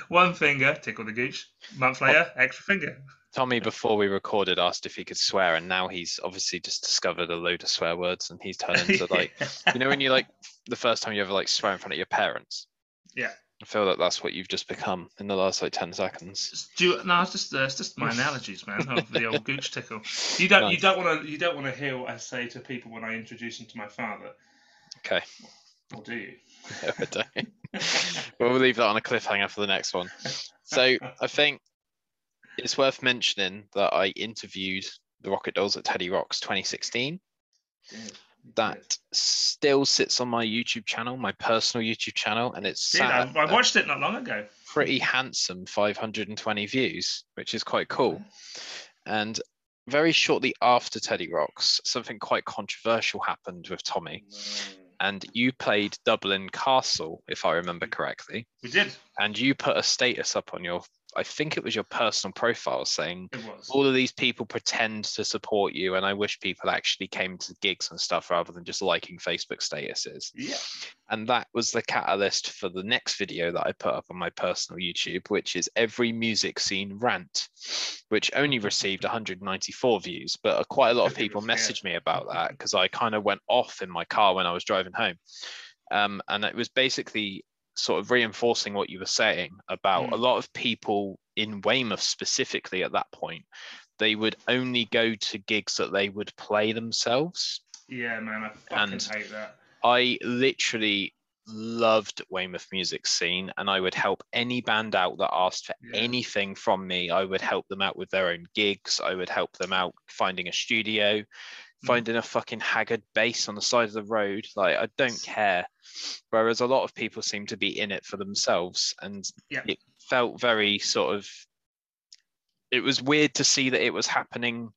one finger, tickle the gooch. Month later, extra finger. Tommy, before we recorded, asked if he could swear, and now he's obviously just discovered a load of swear words, and he's turned into like you know when you like the first time you ever like swear in front of your parents. Yeah. I feel that that's what you've just become in the last like 10 seconds. Do you, no, it's just uh, it's just my analogies, man, of the old gooch tickle. You don't you don't want to you don't want to hear what I say to people when I introduce them to my father, Okay. or do you? No, I don't. well, we'll leave that on a cliffhanger for the next one. So I think it's worth mentioning that I interviewed the Rocket Dolls at Teddy Rocks 2016. That still sits on my YouTube channel, my personal YouTube channel, and it's Dude, I, I watched it not long ago. pretty handsome 520 views, which is quite cool. And very shortly after Teddy Rocks, something quite controversial happened with Tommy, and you played Dublin Castle, if I remember correctly We did. and you put a status up on your i think it was your personal profile saying all of these people pretend to support you and i wish people actually came to gigs and stuff rather than just liking facebook statuses. Yeah. and that was the catalyst for the next video that i put up on my personal youtube which is every music scene rant which only received 194 views but uh, quite a lot of people messaged me about that because i kind of went off in my car when i was driving home. Um, and it was basically sort of reinforcing what you were saying about Mm. a lot of people in Weymouth specifically at that point, they would only go to gigs that they would play themselves. Yeah, man, I fucking And- hate that. I literally loved Weymouth music scene and I would help any band out that asked for Yeah. anything from me. I would help them out with their own gigs. I would help them out finding a studio. Finding a fucking haggard base on the side of the road. Like I don't care. Whereas a lot of people seem to be in it for themselves and Yeah. it felt very sort of it was weird to see that it was happening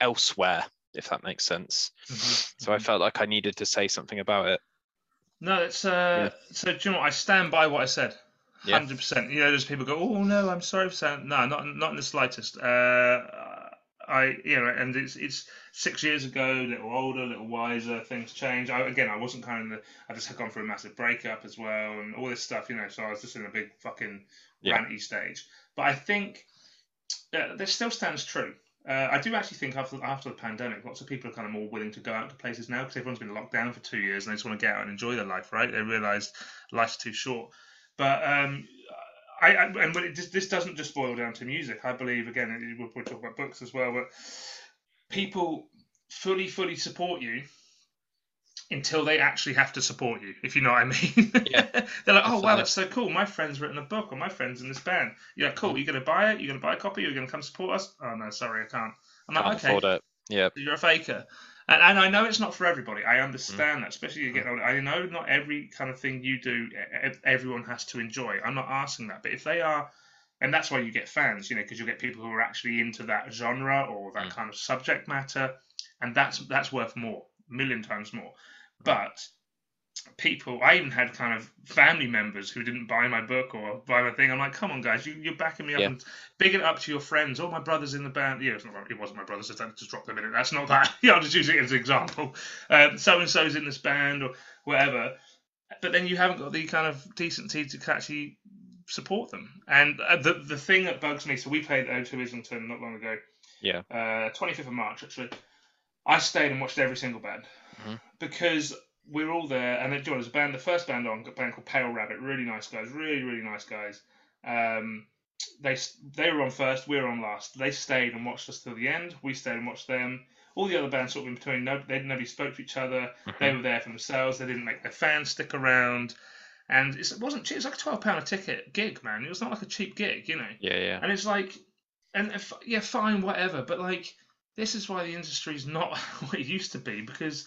elsewhere, if that makes sense. Mhm, So I mhm. felt like I needed to say something about it. No, it's uh. So do you know what? I stand by what I said. Yeah. Hundred percent. You know, there's people go, "Oh no, I'm sorry for saying." No, not not in the slightest. Uh, I you know, and it's it's six years ago, a little older, a little wiser. Things change. I, again, I wasn't kind of. The, I just had gone through a massive breakup as well, and all this stuff. You know, so I was just in a big fucking Yeah. ranty stage. But I think uh, this still stands true. Uh, I do actually think after after the pandemic, lots of people are kind of more willing to go out to places now because everyone's been locked down for two years and they just want to get out and enjoy their life, right? They realise life's too short. But um, I, I and but it just, this doesn't just boil down to music. I believe again, we'll, we'll talk about books as well, but people fully fully support you until they actually have to support you, if you know what I mean. Yeah, They're like, oh wow, that's so cool. My friend's written a book, or my friend's in this band. Yeah, cool. Mm-hmm. You're gonna buy it? You're gonna buy a copy? You're gonna come support us? Oh no, sorry, I can't. I'm like, Can't okay, afford it. Yeah. you're a faker. And, and I know it's not for everybody. I Mm. understand that, especially you get older. I know not every kind of thing you do, everyone has to enjoy. I'm not asking that, but if they are, and that's why you get fans, you know, because you'll get people who are actually into that genre or that Mm. kind of subject matter, and that's that's worth more, a million times more. But people, I even had kind of family members who didn't buy my book or buy my thing. I'm like, come on, guys, you, you're backing me up Yeah. and big it up to your friends. Oh, my brother's in the band. Yeah, it's not, it wasn't my brother's so just drop them in it. That's not that. yeah, I'll just use it as an example. So and so's in this band or whatever. But then you haven't got the kind of decency to actually support them. And uh, the the thing that bugs me, so we played O2 Islington not long ago. Yeah. Uh, 25th of March, actually. I stayed and watched every single band Mhm. because we were all there, and then there was a band, the first band on, a band called Pale Rabbit, really nice guys, really really nice guys. Um, they they were on first, we were on last. They stayed and watched us till the end. We stayed and watched them. All the other bands sort of in between, no, they nobody spoke to each other. They Mhm. were there for themselves. They didn't make their fans stick around, and it's, it wasn't cheap. It was like a twelve pound a ticket gig, man. It was not like a cheap gig, you know. Yeah, yeah. And it's like, and if, yeah, fine, whatever. But like, this is why the industry's not what it used to be because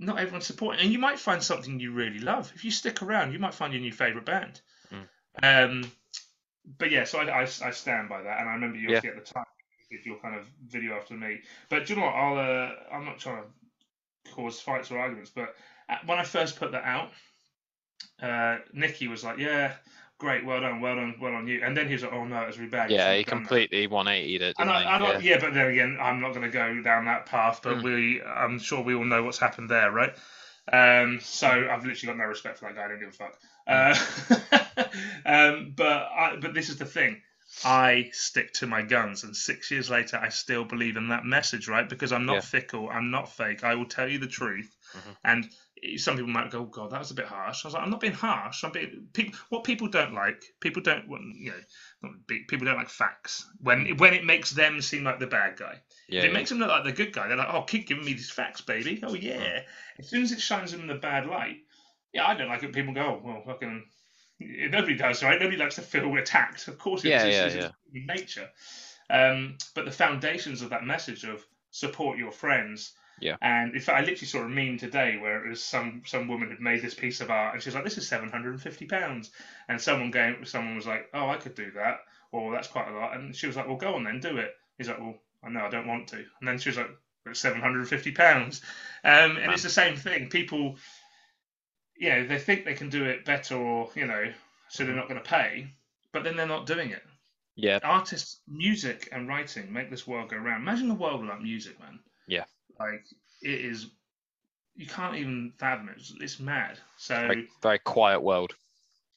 not everyone's supporting. And you might find something you really love if you stick around. You might find your new favorite band. Um, but yeah, so I, I, I stand by that, and I remember you Yeah. at the time did your kind of video after me. But do you know what? I'll uh, I'm not trying to cause fights or arguments, but uh, when I first put that out, uh, Nicky was like, "Yeah, great, well done, well done, well on you," and then he's like, "Oh no, it was really bad." Yeah, he done that." completely 180'd it. And I, I he? don't, yeah. yeah. but then again, I'm not going to go down that path. But Mm. we, I'm sure we all know what's happened there, right? Um, so I've literally got no respect for that guy. I don't give a fuck. Uh, um, but I, but this is the thing. I stick to my guns, and six years later, I still believe in that message, right? Because I'm not Yeah. fickle. I'm not fake. I will tell you the truth. Mhm. And some people might go, oh, "God, that was a bit harsh." I was like, "I'm not being harsh. I'm being people. What people don't like, people don't, want- you know, people don't like facts. When when it makes them seem like the bad guy, Yeah, if it yeah. makes them look like the good guy, they're like, "Oh, keep giving me these facts, baby. Oh yeah." As soon as it shines them in the bad light, yeah, I don't like it. People go, oh, "Well, fucking." Nobody does, right? Nobody likes to feel attacked. Of course, it's, Yeah, it's, yeah, it's human nature. Um, but the foundations of that message of support your friends. Yeah. And in fact, I literally saw a meme today where it was some some woman had made this piece of art, and she was like, "This is seven hundred and fifty pounds," and someone gave someone was like, "Oh, I could do that," or "That's quite a lot," and she was like, "Well, go on then, do it." He's like, "Well, I know I don't want to," and then she was like, "It's seven hundred and fifty pounds," um, and it's the same thing. People, you know, they think they can do it better, or you know, so they're not going to pay, but then they're not doing it yeah, artists, music, and writing make this world go round. Imagine a world without music, man. Yeah. Like it is, you can't even fathom it. It's, it's mad. So very, very quiet world.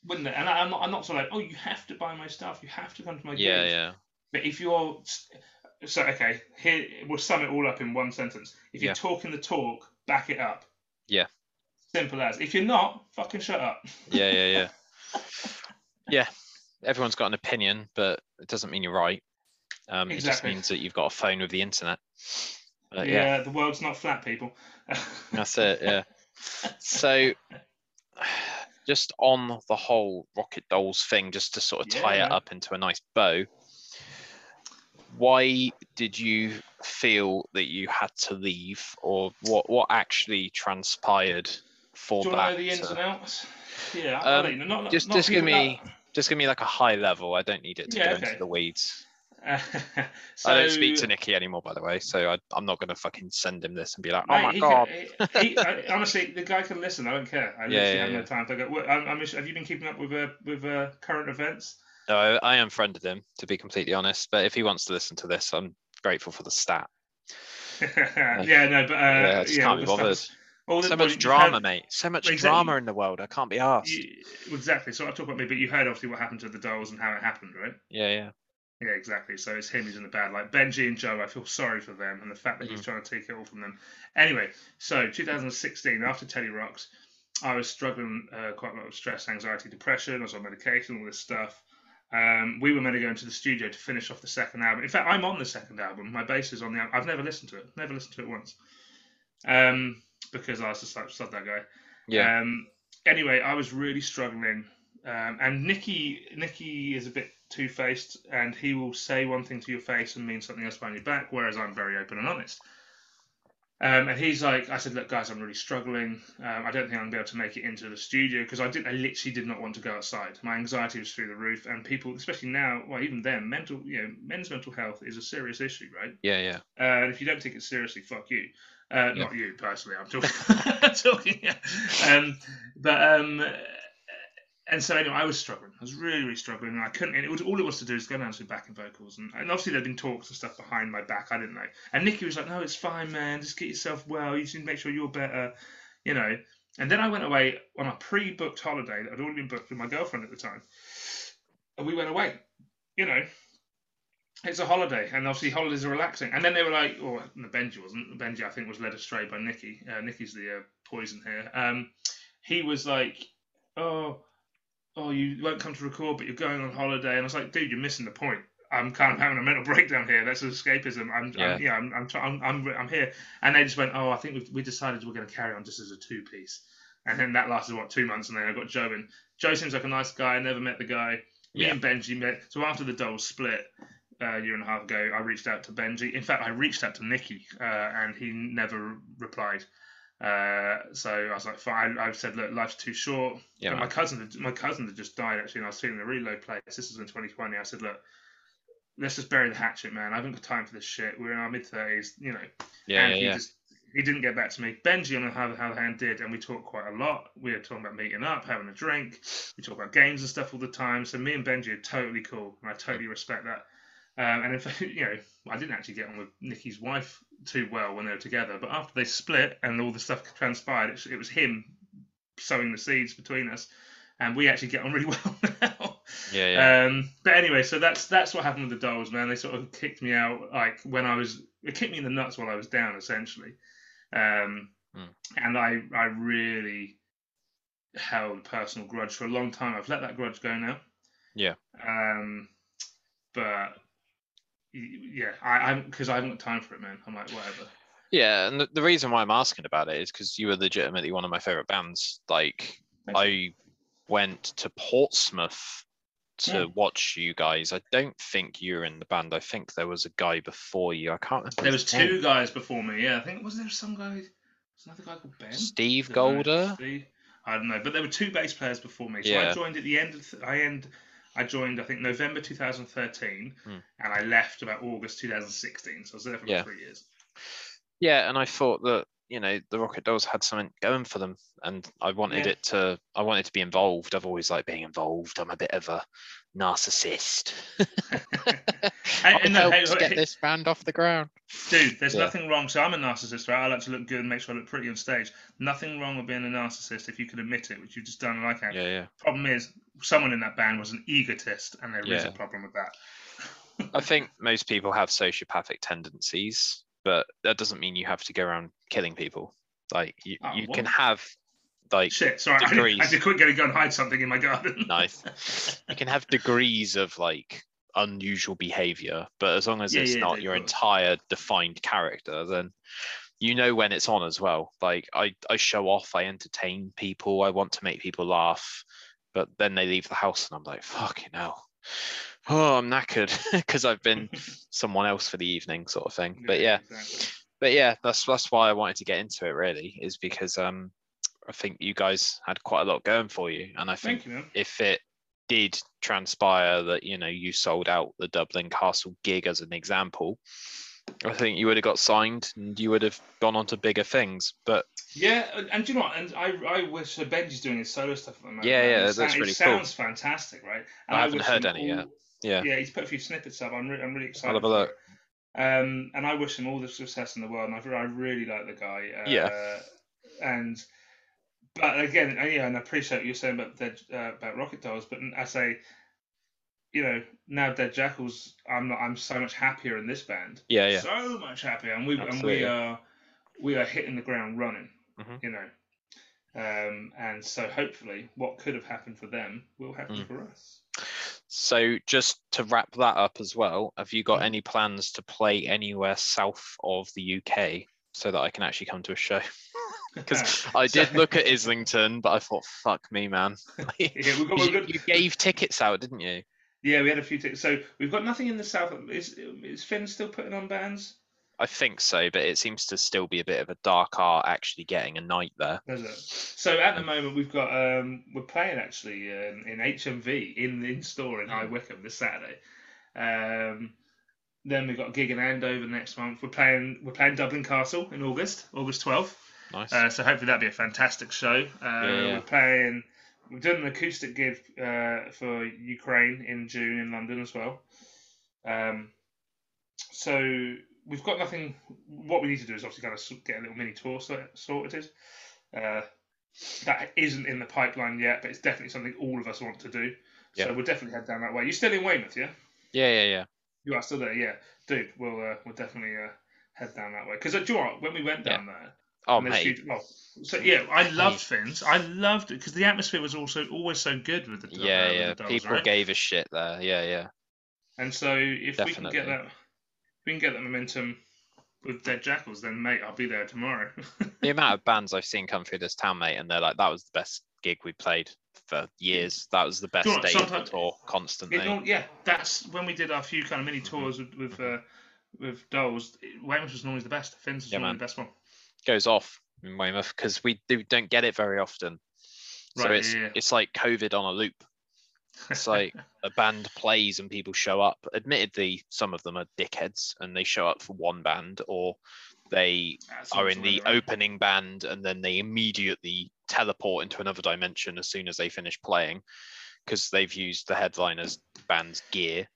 wouldn't it? And I, I'm not, I'm not sort of like, oh, you have to buy my stuff. You have to come to my Yeah, gigs. yeah, But if you're so okay, here we'll sum it all up in one sentence. If you're Yeah. talking the talk, back it up. Yeah. Simple as. If you're not, fucking shut up. yeah, yeah, yeah. yeah, everyone's got an opinion, but it doesn't mean you're right. Um, It just means that you've got a phone with the internet. But yeah, yeah, the world's not flat, people. that's it. Yeah. So, just on the whole Rocket Dolls thing, just to sort of tie Yeah. it up into a nice bow, why did you feel that you had to leave, or what what actually transpired for Do you that? to know the ins to- and outs? Yeah, Um, let you. Not, just- not just give people me- just give me like a high level. I don't need it to Yeah, go okay. into the weeds. So, I don't speak to Nicky anymore, by the way, so I, I'm not going to fucking send him this and be like, oh Mate, my god. Can, he, he, I, honestly, the guy can listen. I don't care. I Yeah, literally yeah, have no time to go. What, I'm, I'm, have you been keeping up with uh, with uh, current events? No, I, I unfriended him, to be completely honest. But if he wants to listen to this, I'm grateful for the stat. yeah, no, but uh, yeah, I just yeah, can't be the stuff bothered. all So well, much drama, heard- mate. So much Exactly. drama in the world. I can't be asked. you- exactly. So I talk about me, but you heard obviously what happened to the dolls and how it happened, right? Yeah, yeah. Yeah, exactly. So it's him who's in the bad light. Benji and Joe, I feel sorry for them and the fact that he's Mm. trying to take it all from them. Anyway, so 2016, after Teddy Rocks, I was struggling uh, quite a lot with stress, anxiety, depression. I was on medication, all this stuff. Um, we were meant to go into the studio to finish off the second album. In fact, I'm on the second album. My bass is on the album. I've never listened to it. Never listened to it once. Um, because I was just like, sod that guy. Yeah. Um, anyway, I was really struggling, um, and Nicky Nicky is a bit two faced, and he will say one thing to your face and mean something else behind your back, whereas I'm very open and honest. Um, and he's like, I said, look, guys, I'm really struggling. Um, I don't think I'm gonna be able to make it into the studio because I did, I literally did not want to go outside. My anxiety was through the roof, and people, especially now, well, even then, mental, you know, men's mental health is a serious issue, right? Yeah, yeah. Uh, and if you don't take it seriously, fuck you. Uh, Yeah. Not you personally. I'm talking. talking yeah. um, but um, and so anyway, I was struggling. I was really, really struggling. And I couldn't. And it was all it was to do is go down to backing vocals, and, and obviously there'd been talks and stuff behind my back. I didn't know. And Nikki was like, "No, it's fine, man. Just get yourself well. You to make sure you're better." You know. And then I went away on a pre-booked holiday that had already been booked with my girlfriend at the time, and we went away. You know, it's a holiday, and obviously holidays are relaxing. And then they were like, "Oh, no, Benji wasn't. Benji, I think, was led astray by Nikki. Uh, Nicky's the uh, poison here. Um, he was like, "Oh, oh, you won't come to record, but you're going on holiday." And I was like, "Dude, you're missing the point. I'm kind of having a mental breakdown here. That's escapism. I'm, Yeah. I'm yeah, I'm, I'm, try- I'm, I'm, I'm here." And they just went, "Oh, I think we we decided we're going to carry on just as a two piece." And then that lasted what two months, and then I got Joe in. Joe seems like a nice guy. I never met the guy. Me Yeah. and Benji met. So after the Dolls split, uh, a year and a half ago, I reached out to Benji. In fact, I reached out to Nicky, uh, and he never replied. Uh, so I was like, fine. I said, look, life's too short. Yeah, my cousin, had- my cousin had just died actually, and I was feeling a really low place. This was in 2020. I said, look, let's just bury the hatchet, man. I haven't got time for this shit. We're in our mid 30s, you know. Yeah, and yeah, he yeah. just he didn't get back to me. Benji, on the other hand, did, and we talked quite a lot. We were talking about meeting up, having a drink. We talk about games and stuff all the time. So me and Benji are totally cool, and I totally respect that. Um, and in fact, you know, I didn't actually get on with Nikki's wife too well when they were together. But after they split and all the stuff transpired, it, it was him sowing the seeds between us, and we actually get on really well now. Yeah, yeah. Um, but anyway, so that's that's what happened with the dolls, man. They sort of kicked me out, like when I was, it kicked me in the nuts while I was down, essentially. Um, Hmm. And I, I really held a personal grudge for a long time. I've let that grudge go now. Yeah. Um, but yeah, I, I'm because I haven't got time for it, man. I'm like, whatever. Yeah, and the, the reason why I'm asking about it is because you were legitimately one of my favorite bands. Like, Thanks. I went to Portsmouth to Yeah. watch you guys. I don't think you were in the band. I think there was a guy before you. I can't remember. There was name. two guys before me. Yeah, I think was there some guy. Was another guy called Ben? Steve. Golder. I don't know, but there were two bass players before me. So I joined at the end. Of, I end. I joined, I think, November 2013, Hmm. and I left about August 2016. So I was there for Yeah. three years. Yeah, and I thought that you know the Rocket Dolls had something going for them, and I wanted Yeah. it to. I wanted to be involved. I've always liked being involved. I'm a bit of a narcissist. And- I and no, helped hey, get hey, this band off the ground. Dude, there's Yeah. nothing wrong. So I'm a narcissist, right? I like to look good and make sure I look pretty on stage. Nothing wrong with being a narcissist if you can admit it, which you've just done like I have. Yeah, yeah. Problem is, someone in that band was an egotist, and there is Yeah. a problem with that. I think most people have sociopathic tendencies, but that doesn't mean you have to go around killing people. Like you, Oh, you what? can have like Shit, sorry, degrees. I had to quickly go and hide something in my garden. nice. You can have degrees of like unusual behavior, but as long as Yeah, it's yeah, not your entire defined character, then you know when it's on as well. Like I, I show off, I entertain people, I want to make people laugh, but then they leave the house and I'm like, fucking hell. Oh, I'm knackered because I've been someone else for the evening, sort of thing. But yeah, exactly. but yeah, that's that's why I wanted to get into it. Really, is because um, I think you guys had quite a lot going for you, and I think you, if it did transpire that you know you sold out the Dublin Castle gig as an example, I think you would have got signed and you would have gone on to bigger things. But Yeah, and, do you know what? And I, I wish so Benji's doing his solo stuff at the moment. Yeah, yeah, that's really It cool. sounds fantastic, right? And I haven't heard any yet. yeah, Yeah, he's put a few snippets up. I'm, re- I'm really excited. I'll have a look. Um, and I wish him all the success in the world. And I, I really like the guy. Uh, Yeah. And but again, uh, yeah, and I appreciate what you're saying about Dead, uh, about Rocket Dolls. But I say, you know, now Dead Jackals, I'm not. I'm so much happier in this band. yeah, yeah. So much happier, and we and we are we are hitting the ground running. Mhm. You know. Um, and so hopefully, what could have happened for them will happen Mm. for us. So just to wrap that up as well, have you got Mhm. any plans to play anywhere south of the UK so that I can actually come to a show? Because I did look at Islington, but I thought, fuck me, man. Yeah, we've got, we've you, got, you gave tickets out, didn't you? Yeah, we had a few tickets. So we've got nothing in the south. Is is Finn still putting on bands? I think so, but it seems to still be a bit of a dark art actually getting a night there. Does it? So at the moment we've got um we're playing actually um, in HMV in in store in High Wycombe this Saturday. Um, then we've got a gig in Andover next month. We're playing we're playing Dublin Castle in August, August twelfth. Nice. Uh, so hopefully that'll be a fantastic show. Uh, yeah. We're playing. We've done an acoustic gig uh, for Ukraine in June in London as well. Um, so we've got nothing. What we need to do is obviously kind of get a little mini tour sorted. Uh, that isn't in the pipeline yet, but it's definitely something all of us want to do. Yeah. So we'll definitely head down that way. You're still in Weymouth, yeah? yeah, yeah, yeah. You are still there, yeah, dude. We'll uh, we'll definitely uh, head down that way. Because do you know what? When we went down there, Oh, and mate. huge- well, so yeah, I loved Fins. I loved it because the atmosphere was also always so good with the uh, Yeah, with yeah. the Dolls, People right? gave a shit there. Yeah, yeah. And so if we can get that, if we can get that momentum with Dead Jackals, then mate, I'll be there tomorrow. The amount of bands I've seen come through this town, mate, and they're like, that was the best gig we played for years. That was the best you know day of the tour, constantly. It yeah, that's when we did our few kind of mini tours with with, uh, with Dolls. Weymouth was normally the best. Fins was Yeah, normally man. the best one. Goes off in Weymouth because we do, don't get it very often. So it's yeah, it's like COVID on a loop. It's like a band plays and people show up. Admittedly, some of them are dickheads and they show up for one band or they are in the around. opening band and then they immediately teleport into another dimension as soon as they finish playing because they've used the headliner's band's gear.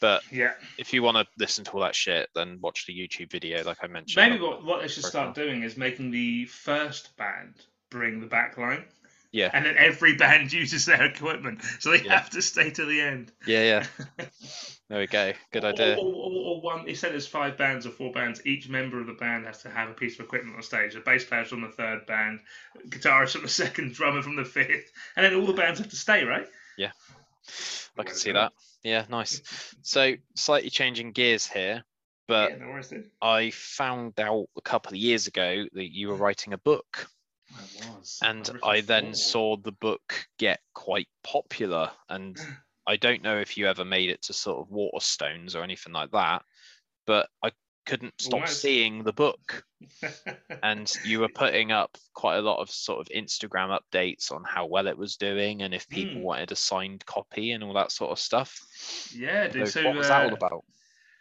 But Yeah, if you want to listen to all that shit, then watch the YouTube video, like I mentioned. maybe what what they should start doing is making the first band bring the back line. Yeah. And then every band uses their equipment, so they Yeah. have to stay to the end. Yeah, yeah. There we go. Good idea. Or, or, or one, he said there's five bands or four bands. Each member of the band has to have a piece of equipment on stage. The bass player's from the third band, guitarist from the second, drummer from the fifth, and then all the bands have to stay, right? I can see that. Yeah, nice. So slightly changing gears here, but yeah, no. I found out a couple of years ago that you were writing a book, I was. and I've I then saw the book get quite popular. And I don't know if you ever made it to sort of Waterstones or anything like that, but I couldn't stop seeing the book. And you were putting up quite a lot of sort of Instagram updates on how well it was doing and if people Mm. wanted a signed copy and all that sort of stuff. yeah, dude. So So, what was that all uh, about?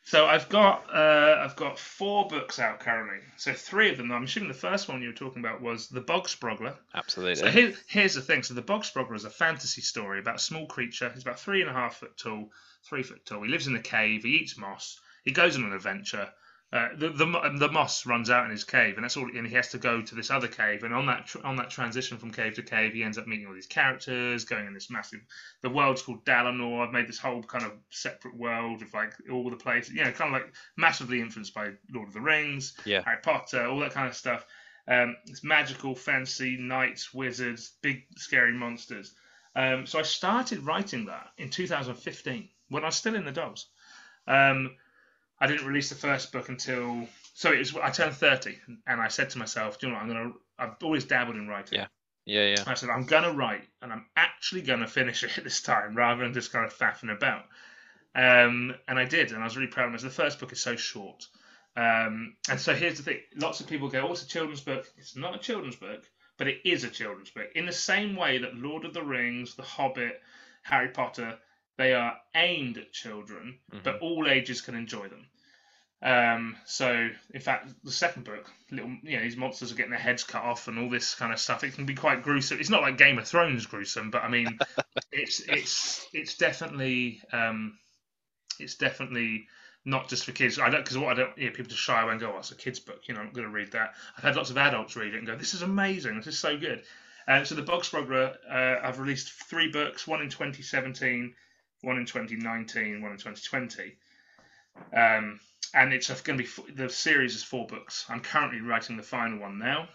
So I've got uh, I've got four books out currently. So three of them. I'm assuming the first one you were talking about was the Bog Sprogler. Absolutely. So here, here's the thing. So the Bog Sprogler is a fantasy story about a small creature. He's about three and a half foot tall, three foot tall. He lives in a cave. He eats moss. He goes on an adventure. Uh, the, the the moss runs out in his cave, and that's all. And he has to go to this other cave. And on that tr- on that transition from cave to cave, he ends up meeting all these characters, going in this massive. The world's called Dalanor. I've made this whole kind of separate world of like all the places, you know, kind of like massively influenced by Lord of the Rings, Yeah. Harry Potter, all that kind of stuff. Um, it's magical, fancy, knights, wizards, big, scary monsters. Um, so I started writing that in 2015 when I was still in the Dolls. Um, I didn't release the first book until so it was I turned 30 and I said to myself, Do you know what, I'm gonna I've always dabbled in writing. Yeah. Yeah, yeah. I said, I'm gonna write and I'm actually gonna finish it this time rather than just kind of faffing about. Um, and I did, and I was really proud of myself. The first book is so short. Um, and so here's the thing: lots of people go, "Oh, it's a children's book." It's not a children's book, but it is a children's book. In the same way that Lord of the Rings, The Hobbit, Harry Potter, they are aimed at children, Mhm. but all ages can enjoy them. Um, so, in fact, the second book, little, you know, these monsters are getting their heads cut off and all this kind of stuff. It can be quite gruesome. It's not like Game of Thrones gruesome, but I mean, it's it's it's definitely um, it's definitely not just for kids. I don't because what I don't, you know, people just shy away and go, "Oh, it's a kids' book." You know, I'm going to read that. I've had lots of adults read it and go, "This is amazing. This is so good." And so the Bog Sprogler, uh, I've released three books: one in 2017, one in 2019, one in 2020. Um, and it's going to be the series is four books. I'm currently writing the final one now.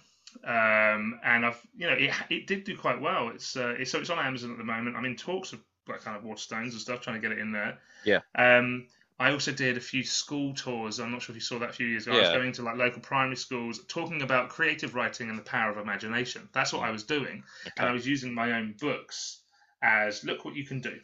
Um, and I've, you know, it, it did do quite well. It's, uh, it's so it's on Amazon at the moment. I'm in talks of like kind of Waterstones and stuff, trying to get it in there. Yeah. Um, I also did a few school tours. I'm not sure if you saw that a few years ago. I was Yeah. going to like local primary schools, talking about creative writing and the power of imagination. That's what I was doing, and I was using my own books as look what you can do.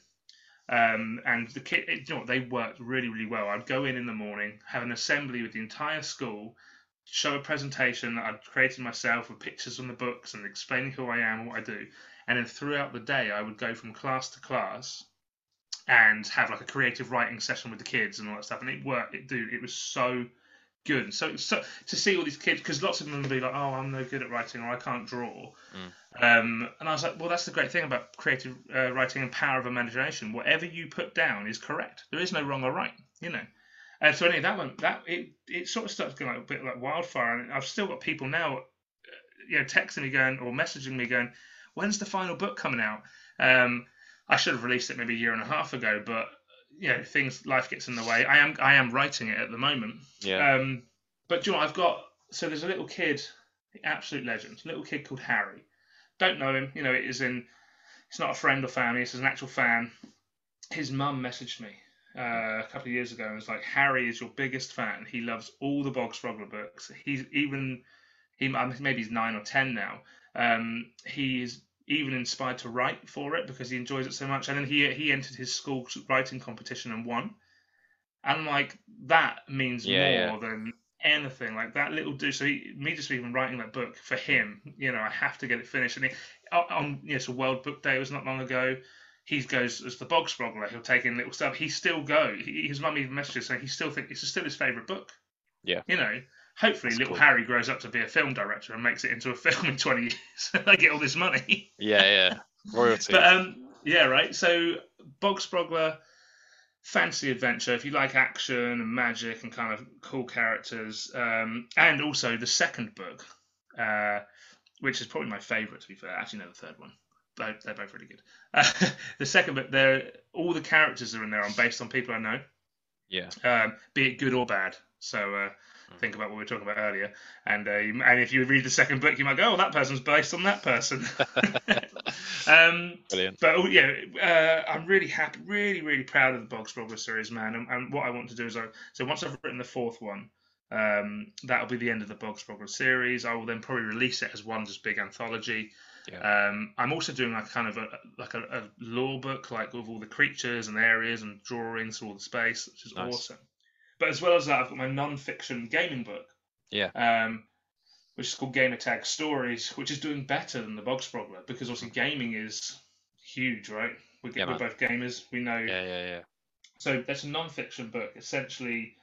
Um, and the kid, you know they worked really, really well. I'd go in in the morning, have an assembly with the entire school, show a presentation that I'd created myself with pictures from the books and explaining who I am what I do. And then throughout the day, I would go from class to class and have like a creative writing session with the kids and all that stuff. And it worked. It dude, it was so good. So, so to see all these kids, because lots of them would be like, "Oh, I'm no good at writing," or "I can't draw." Um, and I was like, "Well, that's the great thing about creative uh, writing and power of imagination. Whatever you put down is correct. There is no wrong or right. You know." And so anyway, that one, that it, it sort of starts going like a bit like wildfire. And I've still got people now, uh, you know, texting me going or messaging me going, "When's the final book coming out?" Um, I should have released it maybe a year and a half ago, but you know, things life gets in the way. I am I am writing it at the moment. Yeah. Um, but do you know, what? I've got so there's a little kid, absolute legend, little kid called Harry. Don't know him. You know, it is in. It's not a friend or family. It's an actual fan. His mum messaged me uh, a couple of years ago and was like, "Harry is your biggest fan. He loves all the Bog Sprogler books. He's even he maybe he's nine or ten now. Um, he is even inspired to write for it because he enjoys it so much. And then he he entered his school writing competition and won. And like that means Yeah, more than anything. Like that little dude. So he, me just even writing that book for him, you know, I have to get it finished. And he, on you know, so World Book Day was not long ago. He goes as the bog sprogler. He'll take in little stuff. He still go. He, his mum even messages saying he still think it's still his favourite book. Yeah. You know, hopefully That's little cool. Harry grows up to be a film director and makes it into a film in 20 years. I get all this money. Yeah, yeah. Royalty. But um, yeah, right. So Bog Sprogler, fancy adventure. If you like action and magic and kind of cool characters, um, and also the second book, uh, which is probably my favourite to be fair. Actually, no, the third one. They're, they're both really good. Uh, the second book, they're all the characters are in there are based on people I know, yeah. um, be it good or bad. So. Uh, Think about what we were talking about earlier, and uh, and if you read the second book, you might go, "Oh, that person's based on that person." um, Brilliant. but oh, yeah, uh, I'm really happy, really, really proud of the Bog Sprogler series, man. And, and what I want to do is, I, so once I've written the fourth one, um, that'll be the end of the Bog Sprogler series. I will then probably release it as one just big anthology. Yeah. Um, I'm also doing like kind of a like a, a lore book, like with all the creatures and areas and drawings for all the space, which is Nice. awesome. But as well as that, I've got my non-fiction gaming book. Yeah. Um, which is called Gamer Tag Stories, which is doing better than the Bog Sprogler because obviously gaming is huge, right? We're, Yeah, we're both gamers. We know. Yeah, yeah, yeah. So that's a non-fiction book, essentially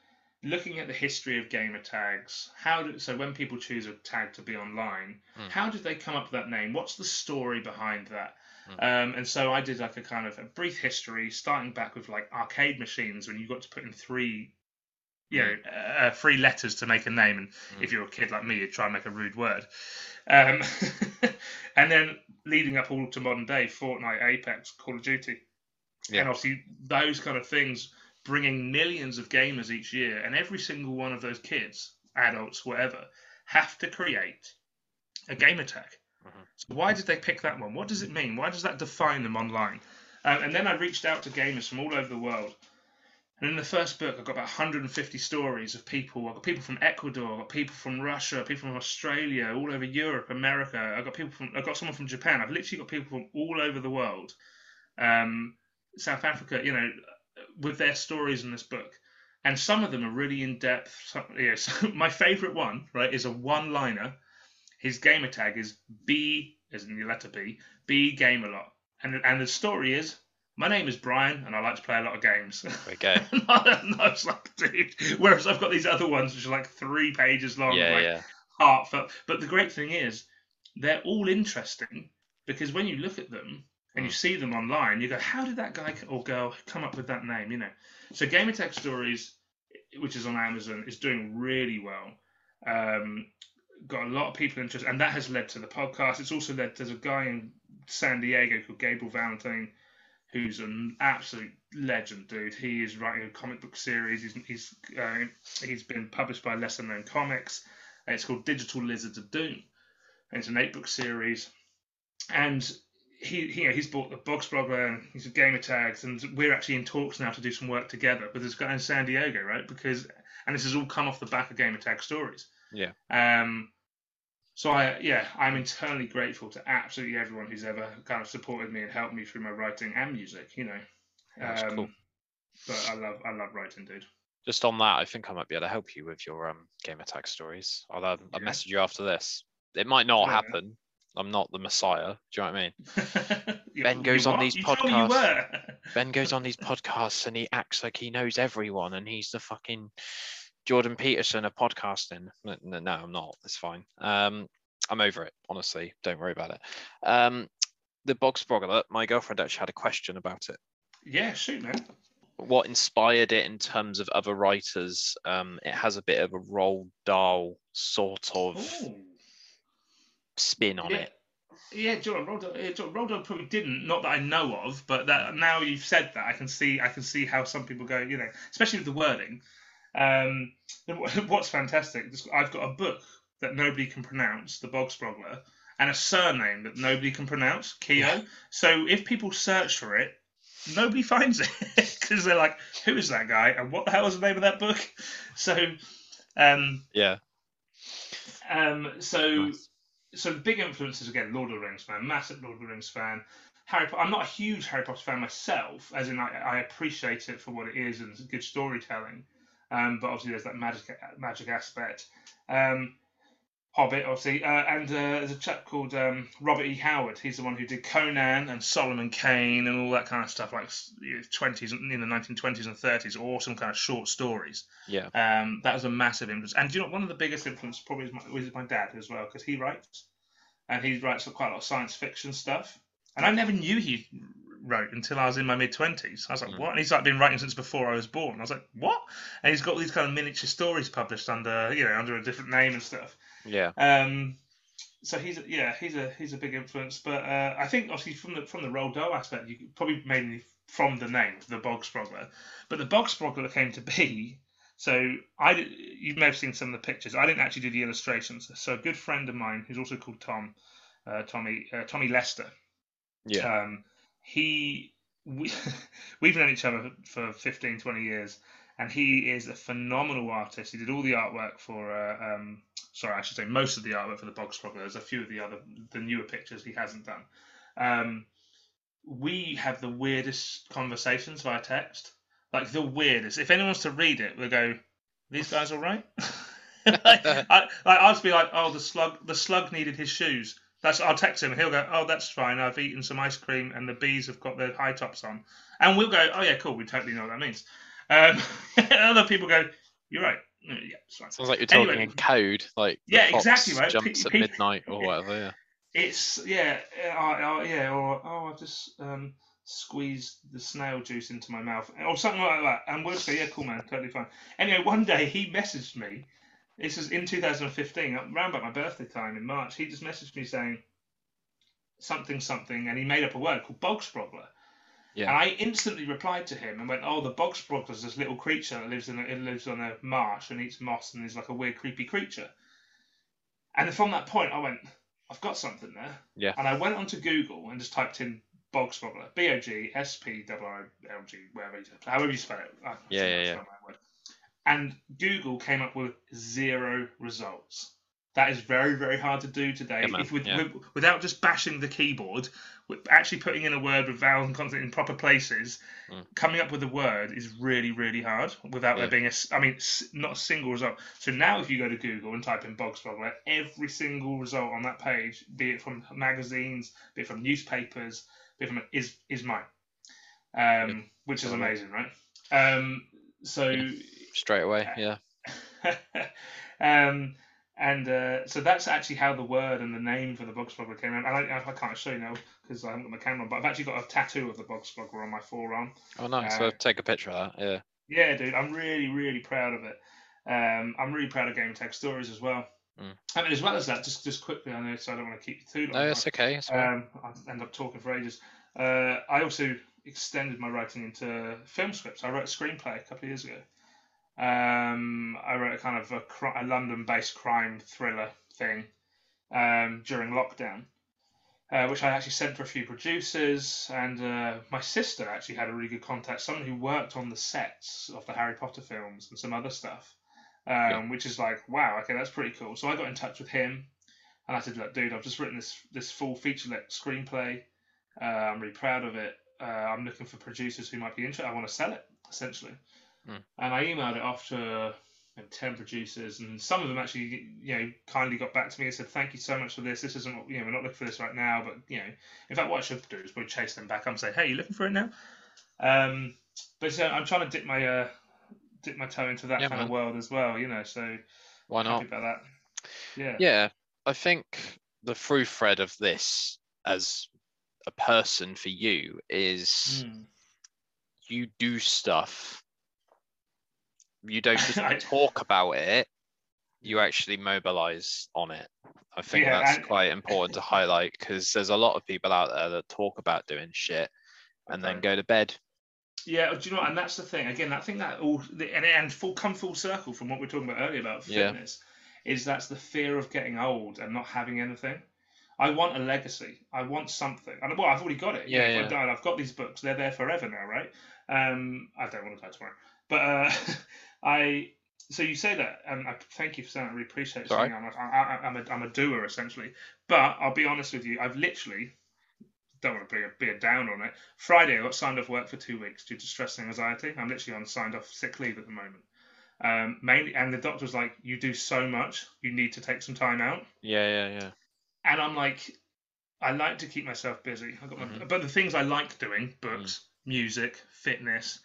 looking at the history of gamer tags. How do, so when people choose a tag to be online, Mm. how did they come up with that name? What's the story behind that? Mm. Um, and so I did like a kind of a brief history, starting back with like arcade machines when you got to put in three, you know, uh, three letters to make a name. And Mm. if you're a kid like me, you'd try and make a rude word. Um, and then leading up all to modern day, Fortnite, Apex, Call of Duty Yeah. and obviously those kind of things bringing millions of gamers each year and every single one of those kids adults whatever have to create a gamer tag. Mhm. So why did they pick that one? What does it mean? Why does that define them online? Um, and then I reached out to gamers from all over the world. And in the first book, I've got about 150 stories of people. I've got people from Ecuador, I've got people from Russia, people from Australia, all over Europe, America. I've got people from, I've got someone from Japan. I've literally got people from all over the world. Um, South Africa, you know, with their stories in this book. And some of them are really in depth. Some, yeah, so my favorite one, right, is a one liner. His gamer tag is B, as in the letter B, B game a lot. And, and the story is my name is Brian and I like to play a lot of games. There we go. and I was like, dude. Whereas I've got these other ones which are like three pages long, yeah, like yeah. heartfelt. But the great thing is, they're all interesting because when you look at them and you Mm. see them online, you go, how did that guy or girl come up with that name? You know. So Gamer Tag Stories, which is on Amazon, is doing really well. Um, got a lot of people interested, and that has led to the podcast. It's also led. There's a guy in San Diego called Gabriel Valentine, who's an absolute legend, dude. He is writing a comic book series. He's he's uh, he's been published by Lesser Known Comics. It's called Digital Lizards of Doom. And it's an eight book series, and he, he he's bought the Bog Sprogler and he's a gamer tags, and we're actually in talks now to do some work together with this guy in San Diego, right? Because and this has all come off the back of gamer tag stories. Yeah. Um. So I yeah I'm eternally grateful to absolutely everyone who's ever kind of supported me and helped me through my writing and music. You know. That's um, cool. But I love I love writing, dude. Just on that, I think I might be able to help you with your um gamer tag stories. I'll um, I'll message you after this. It might not Yeah. happen. I'm not the messiah. Do you know what I mean? You- Ben goes on what? these You podcasts. were. Ben goes on these podcasts and he acts like he knows everyone and he's the fucking Jordan Peterson of podcasting. No, no, I'm not. It's fine. Um, I'm over it. Honestly, don't worry about it. Um, the Bog Sprogler, my girlfriend actually had a question about it. Yeah, shoot, man. What inspired it in terms of other writers? Um, it has a bit of a Roald Dahl sort of Ooh. spin on yeah. it. Yeah, Jordan yeah, Jordan Roldo probably didn't, not that I know of, but that now you've said that, I can see, I can see how some people go, you know, especially with the wording. Um, what's fantastic? I've got a book that nobody can pronounce, the Bog Sprogler, and a surname that nobody can pronounce, Keo. Yeah. So if people search for it, nobody finds it because they're like, "Who is that guy? And what the hell is the name of that book?" So, um, Yeah. um, so Nice. so the big influences again, Lord of the Rings fan, massive Lord of the Rings fan. Harry Potter. I'm not a huge Harry Potter fan myself, as in I, I appreciate it for what it is and good storytelling. Um, but obviously there's that magic magic aspect. Um, Hobbit, obviously, uh, and uh, there's a chap called um, Robert E. Howard. He's the one who did Conan and Solomon Kane and all that kind of stuff, like 20s in the 1920s and 30s, awesome kind of short stories. Yeah. Um, that was a massive influence. And you know, one of the biggest influences probably is my, was my dad as well, because he writes, and he writes quite a lot of science fiction stuff. And I never knew he wrote until I was in my mid twenties. I was like, Mm. what? And he's like been writing since before I was born. I was like, what? And he's got these kind of miniature stories published under, you know, under a different name and stuff. Yeah. Um, so he's a, yeah, he's a he's a big influence. But uh, I think obviously from the from the Roald Dahl aspect, you probably mainly from the name, the Bog Sprogler. But the Bog Sprogler came to be. So I you may have seen some of the pictures. I didn't actually do the illustrations. So a good friend of mine, who's also called Tom, uh, Tommy uh, Tommy Lester. Yeah. Um, he we, we've known each other for 15, 20 years, and he is a phenomenal artist. He did all the artwork for. Uh, um, sorry, I should say most of the artwork for the Bog Sprogler. There's a few of the other the newer pictures he hasn't done. Um, we have the weirdest conversations via text, like the weirdest. If anyone's to read it, we'll go, "These guys all right?" like, I, like, I'll just be like, "Oh, the slug, the slug needed his shoes." That's I'll text him he'll go, "Oh, that's fine. I've eaten some ice cream and the bees have got their high tops on," and we'll go, "Oh yeah, cool. We totally know what that means." Um, other people go, "You're right. Yeah, it's fine." Sounds like you're talking Anyway. in code, like Yeah, exactly, right? Jumps at midnight or whatever. Yeah. It's yeah, uh, uh, yeah, or oh, I just um, squeezed the snail juice into my mouth, or something like that. And we'll say, yeah, cool, man, totally fine. Anyway, one day he messaged me. This is in 2015, around about my birthday time in March. He just messaged me saying something something, and he made up a word called bog sprogler. Yeah. And I instantly replied to him and went, "Oh, the bog sprogler is this little creature that lives in a, it lives on a marsh and eats moss and is like a weird, creepy creature." And from that point, I went, I've got something there. Yeah. And I went onto Google and just typed in bog sproggler, B O G S P W O L G, whatever you, however you spell it. I- Yeah, yeah, yeah. Not my word. And Google came up with zero results. That is very, very hard to do today. Yeah, if with, yeah. with- without just bashing the keyboard, with actually putting in a word with vowel and consonant in proper places, Mm. coming up with a word is really, really hard without Yeah. there being a, I mean, not a single result. So now, if you go to Google and type in bog sproggler, every single result on that page, be it from magazines, be it from newspapers, be it from is is mine, um, which is amazing, right? Um, so. Straight away. Yeah. um, and uh, so that's actually how the word and the name for the Bog Sprogler came out. And I, I can't show you now because I haven't got my camera on, but I've actually got a tattoo of the Bog Sprogler on my forearm. Oh, nice. Uh, So take a picture of that. Yeah. Yeah, dude, I'm really, really proud of it. Um, I'm really proud of Gamer Tag Stories as well. Mm. I mean, as well as that, just just quickly, I know, so I don't want to keep you too long. No, it's okay. Um, I end up talking for ages. Uh, I also extended my writing into film scripts. I wrote a screenplay a couple of years ago. Um, I wrote a kind of a, a London-based crime thriller thing um, during lockdown, uh, which I actually sent to a few producers. And uh, my sister actually had a really good contact, someone who worked on the sets of the Harry Potter films and some other stuff, um, Yeah. which is like, wow, okay, that's pretty cool. So I got in touch with him. And I said, look, dude, I've just written this this full feature length screenplay. Uh, I'm really proud of it. Uh, I'm looking for producers who might be interested. I want to sell it, essentially. Hmm. And I emailed it off to you 10 producers, and some of them actually, you know, kindly got back to me and said, thank you so much for this. This isn't, what, you know, we're not looking for this right now, but, you know, in fact, what I should do is probably chase them back up and say, hey, you looking for it now? Um, but so I'm trying to dip my, uh, dip my toe into that Yeah, kind man. of world as well, you know, so Why not? about that. Yeah. Yeah, I think the through thread of this as a person for you is Mm. you do stuff. You don't just talk about it, you actually mobilize on it. I think Yeah, that's quite important to highlight because there's a lot of people out there that talk about doing shit and then go to bed. Yeah, do you know what? And that's the thing. Again, I think that all and and full come full circle from what we are talking about earlier about Yeah. fitness is that's the fear of getting old and not having anything. I want a legacy. I want something. And well, I've already got it. Yeah, if yeah. I died, I've got these books. They're there forever now, right? Um, I don't want to die tomorrow, but uh, I. So you say that, and I thank you for saying. that. I really appreciate it. It's. I'm, a, I, I'm, a, I'm a doer essentially, but I'll be honest with you. I've literally don't want to be a, be a down on it. Friday, I got signed off work for two weeks due to stress and anxiety. I'm literally on signed off sick leave at the moment. Um, mainly, and the doctor was like, "You do so much, you need to take some time out." Yeah, yeah, yeah. And I'm like, I like to keep myself busy. I got my, Mhm. but the things I like doing, books, music, fitness.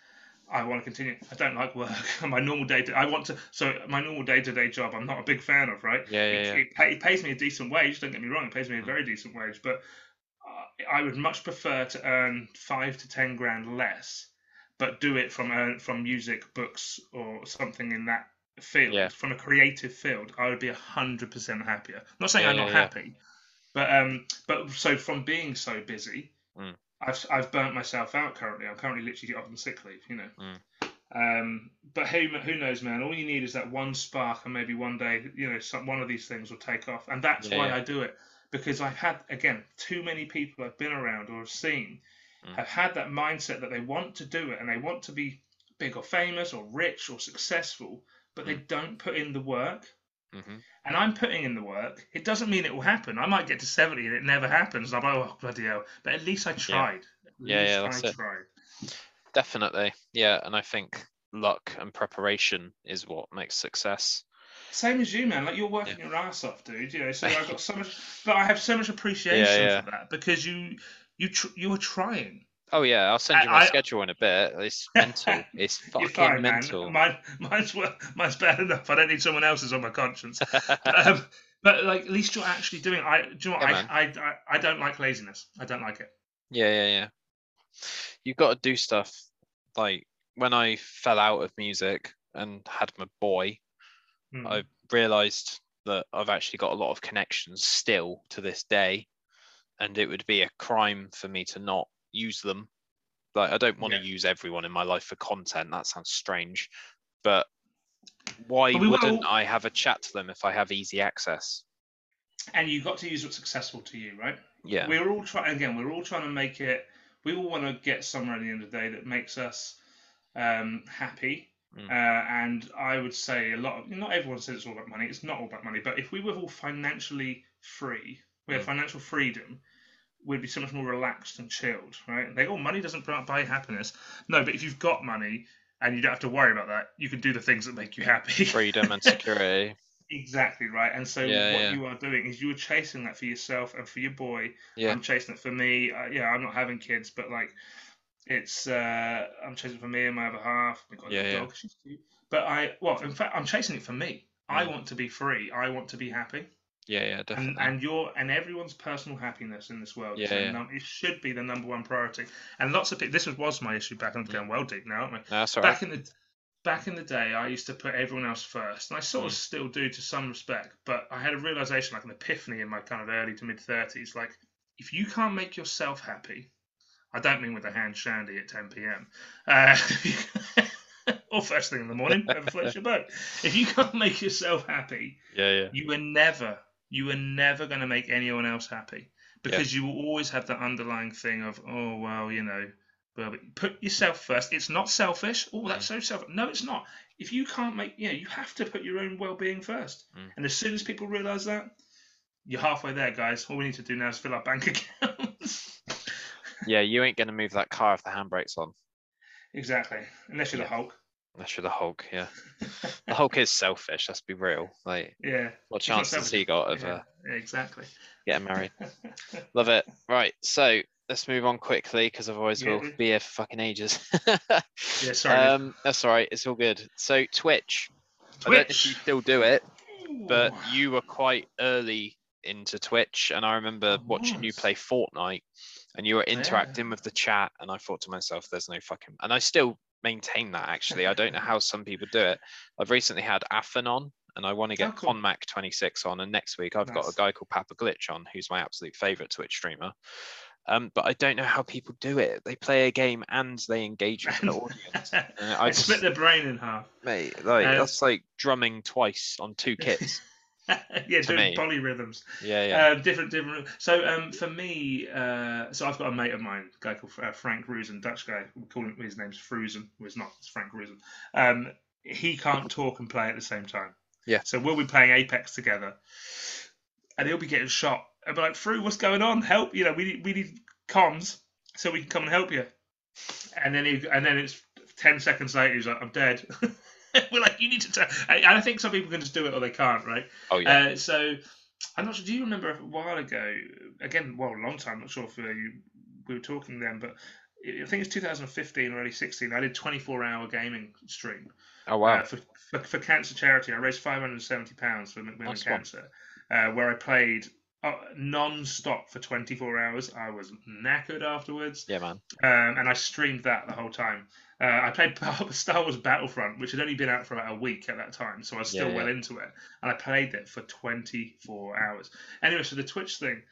I want to continue. I don't like work. my normal day. To, I want to. So my normal day-to-day job, I'm not a big fan of. Right. Yeah, yeah, It, yeah. it, pay, it pays me a decent wage. Don't get me wrong. It pays me a very decent wage, but uh, I would much prefer to earn five to ten grand less, but do it from earn, from music, books, or something in that field, Yeah. from a creative field. I would be hundred percent happier. not saying Yeah, I'm not happy, but um, but so from being so busy, Mm. I've I've burnt myself out. Currently, I'm currently literally off on sick leave. You know. Mm. Um, but who who knows, man? All you need is that one spark, and maybe one day, you know, some, one of these things will take off, and that's Yeah, why yeah. I do it because I've had again too many people I've been around or have seen Mm. have had that mindset that they want to do it and they want to be big or famous or rich or successful, but they don't put in the work. hmm And I'm putting in the work. It doesn't mean it will happen. I might get to 70 and it never happens. I'm like, oh, bloody hell. But at least I tried. At Yeah, yeah, that's I it. tried. Definitely. Yeah, and I think luck and preparation is what makes success. Same as you, man. Like you're working your ass off, dude. You know, so I've got so much, but I have so much appreciation yeah. for that because you, you, tr- you were trying. Oh yeah, I'll send you my I- schedule in a bit. It's mental. It's fucking fine, mental. Mine, mine's mine's bad enough. I don't need someone else's on my conscience. um, but like, at least you're actually doing. I, do you know what? Yeah, I, I, I, I don't like laziness. I don't like it. Yeah, yeah, yeah. You've got to do stuff. Like when I fell out of music and had my boy, Hmm. I realized that I've actually got a lot of connections still to this day, and it would be a crime for me to not use them. Like I don't want to Yeah. use everyone in my life for content. That sounds strange, but why But we wouldn't will- I have a chat to them if I have easy access? and you got to use what's successful to you, right? Yeah. We're all trying again. We're all trying to make it. We all want to get somewhere at the end of the day that makes us um, happy. Mm. Uh, and I would say a lot of not everyone says it's all about money. It's not all about money. But if we were all financially free, we had Mm. financial freedom, we'd be so much more relaxed and chilled, right? They oh money doesn't buy happiness. No, but if you've got money and you don't have to worry about that, you can do the things that make you happy. Freedom and security. Exactly right. And so Yeah, what yeah. you are doing is you are chasing that for yourself and for your boy. Yeah. I'm chasing it for me. Uh, yeah, I'm not having kids, but like, it's uh, I'm chasing it for me and my other half. We've got a Yeah, yeah. dog. She's cute. But I, well, in fact, I'm chasing it for me. I Mm. want to be free. I want to be happy. Yeah, yeah, definitely. And and your and everyone's personal happiness in this world. Yeah, yeah. num- it should be the number one priority. And lots of people. This was, was my issue back. I'm Mm. going well deep now, aren't we? no, that's all right. back in the back in the day i used to put everyone else first and i sort of Mm. still do to some respect but i had a realization like an epiphany in my kind of early to mid 30s like if you can't make yourself happy i don't mean with a hand shandy at 10 p.m uh, or first thing in the morning whoever floats your boat if you can't make yourself happy Yeah, yeah. you were never you are never going to make anyone else happy because you will always have that underlying thing of oh well you know well but put yourself first. It's not selfish. Oh that's so selfish no it's not. If you can't make you know you have to put your own well-being first. Mm. and as soon as people realize that you're halfway there guys. All we need to do now is fill our bank accounts. Yeah, you ain't gonna move that car if the handbrake's on. exactly. Unless you're the hulk You're the Hulk, yeah. The Hulk is selfish, let's be real. Like yeah what chance has he got of yeah, uh, exactly getting married? Love it. Right, so let's move on quickly because otherwise Yeah, we'll be here for fucking ages. yeah sorry um, that's all right. It's all good. So Twitch. Twitch. I don't know if you still do it, but you were quite early into Twitch, and I remember watching you play Fortnite, and you were interacting with the chat, and I thought to myself, "There's no fucking," and I still maintain that. Actually, I don't know how some people do it. I've recently had Athen on, and I want to get Oh, cool. Conmac 26 on, and next week I've got a guy called Papa Glitch on, who's my absolute favorite Twitch streamer. Um, but I don't know how people do it. They play a game and they engage with the audience. I I just, split the brain in half. mate, like Uh, that's like drumming twice on two kits. yeah, doing me. polyrhythms. Yeah, yeah. Uh, different, different. So, um, for me, uh, so I've got a mate of mine, a guy called uh, Frank Rusen, Dutch guy. We call him. His name's Frusen. Well, it's not. It's Frank Rusen. Um, he can't talk and play at the same time. Yeah. So we'll be playing Apex together, and he'll be getting shot. I'll be like, Fru, what's going on? Help! You know, we need, we need comms so we can come and help you. And then he, and then it's ten seconds later. He's like, I'm dead. We're like, you need to. T-. And I think some people can just do it or they can't, right? oh yeah. Uh, so I'm not sure. Do you remember a while ago? Again, well, a long time. I'm not sure if uh, you we were talking then, but I think it's 2015 or early 16. I did 24 hour gaming stream oh wow. uh, for, for for cancer charity. I raised 570 pounds for Macmillan Nice. Cancer, uh, where I played. Uh, non-stop for 24 hours. I was knackered afterwards, yeah, man. um, and I streamed that the whole time. Uh, I played Star Wars Battlefront, which had only been out for about a week at that time, so I was still Yeah, well yeah. into it, and I played it for 24 hours. Anyway, so the Twitch thing,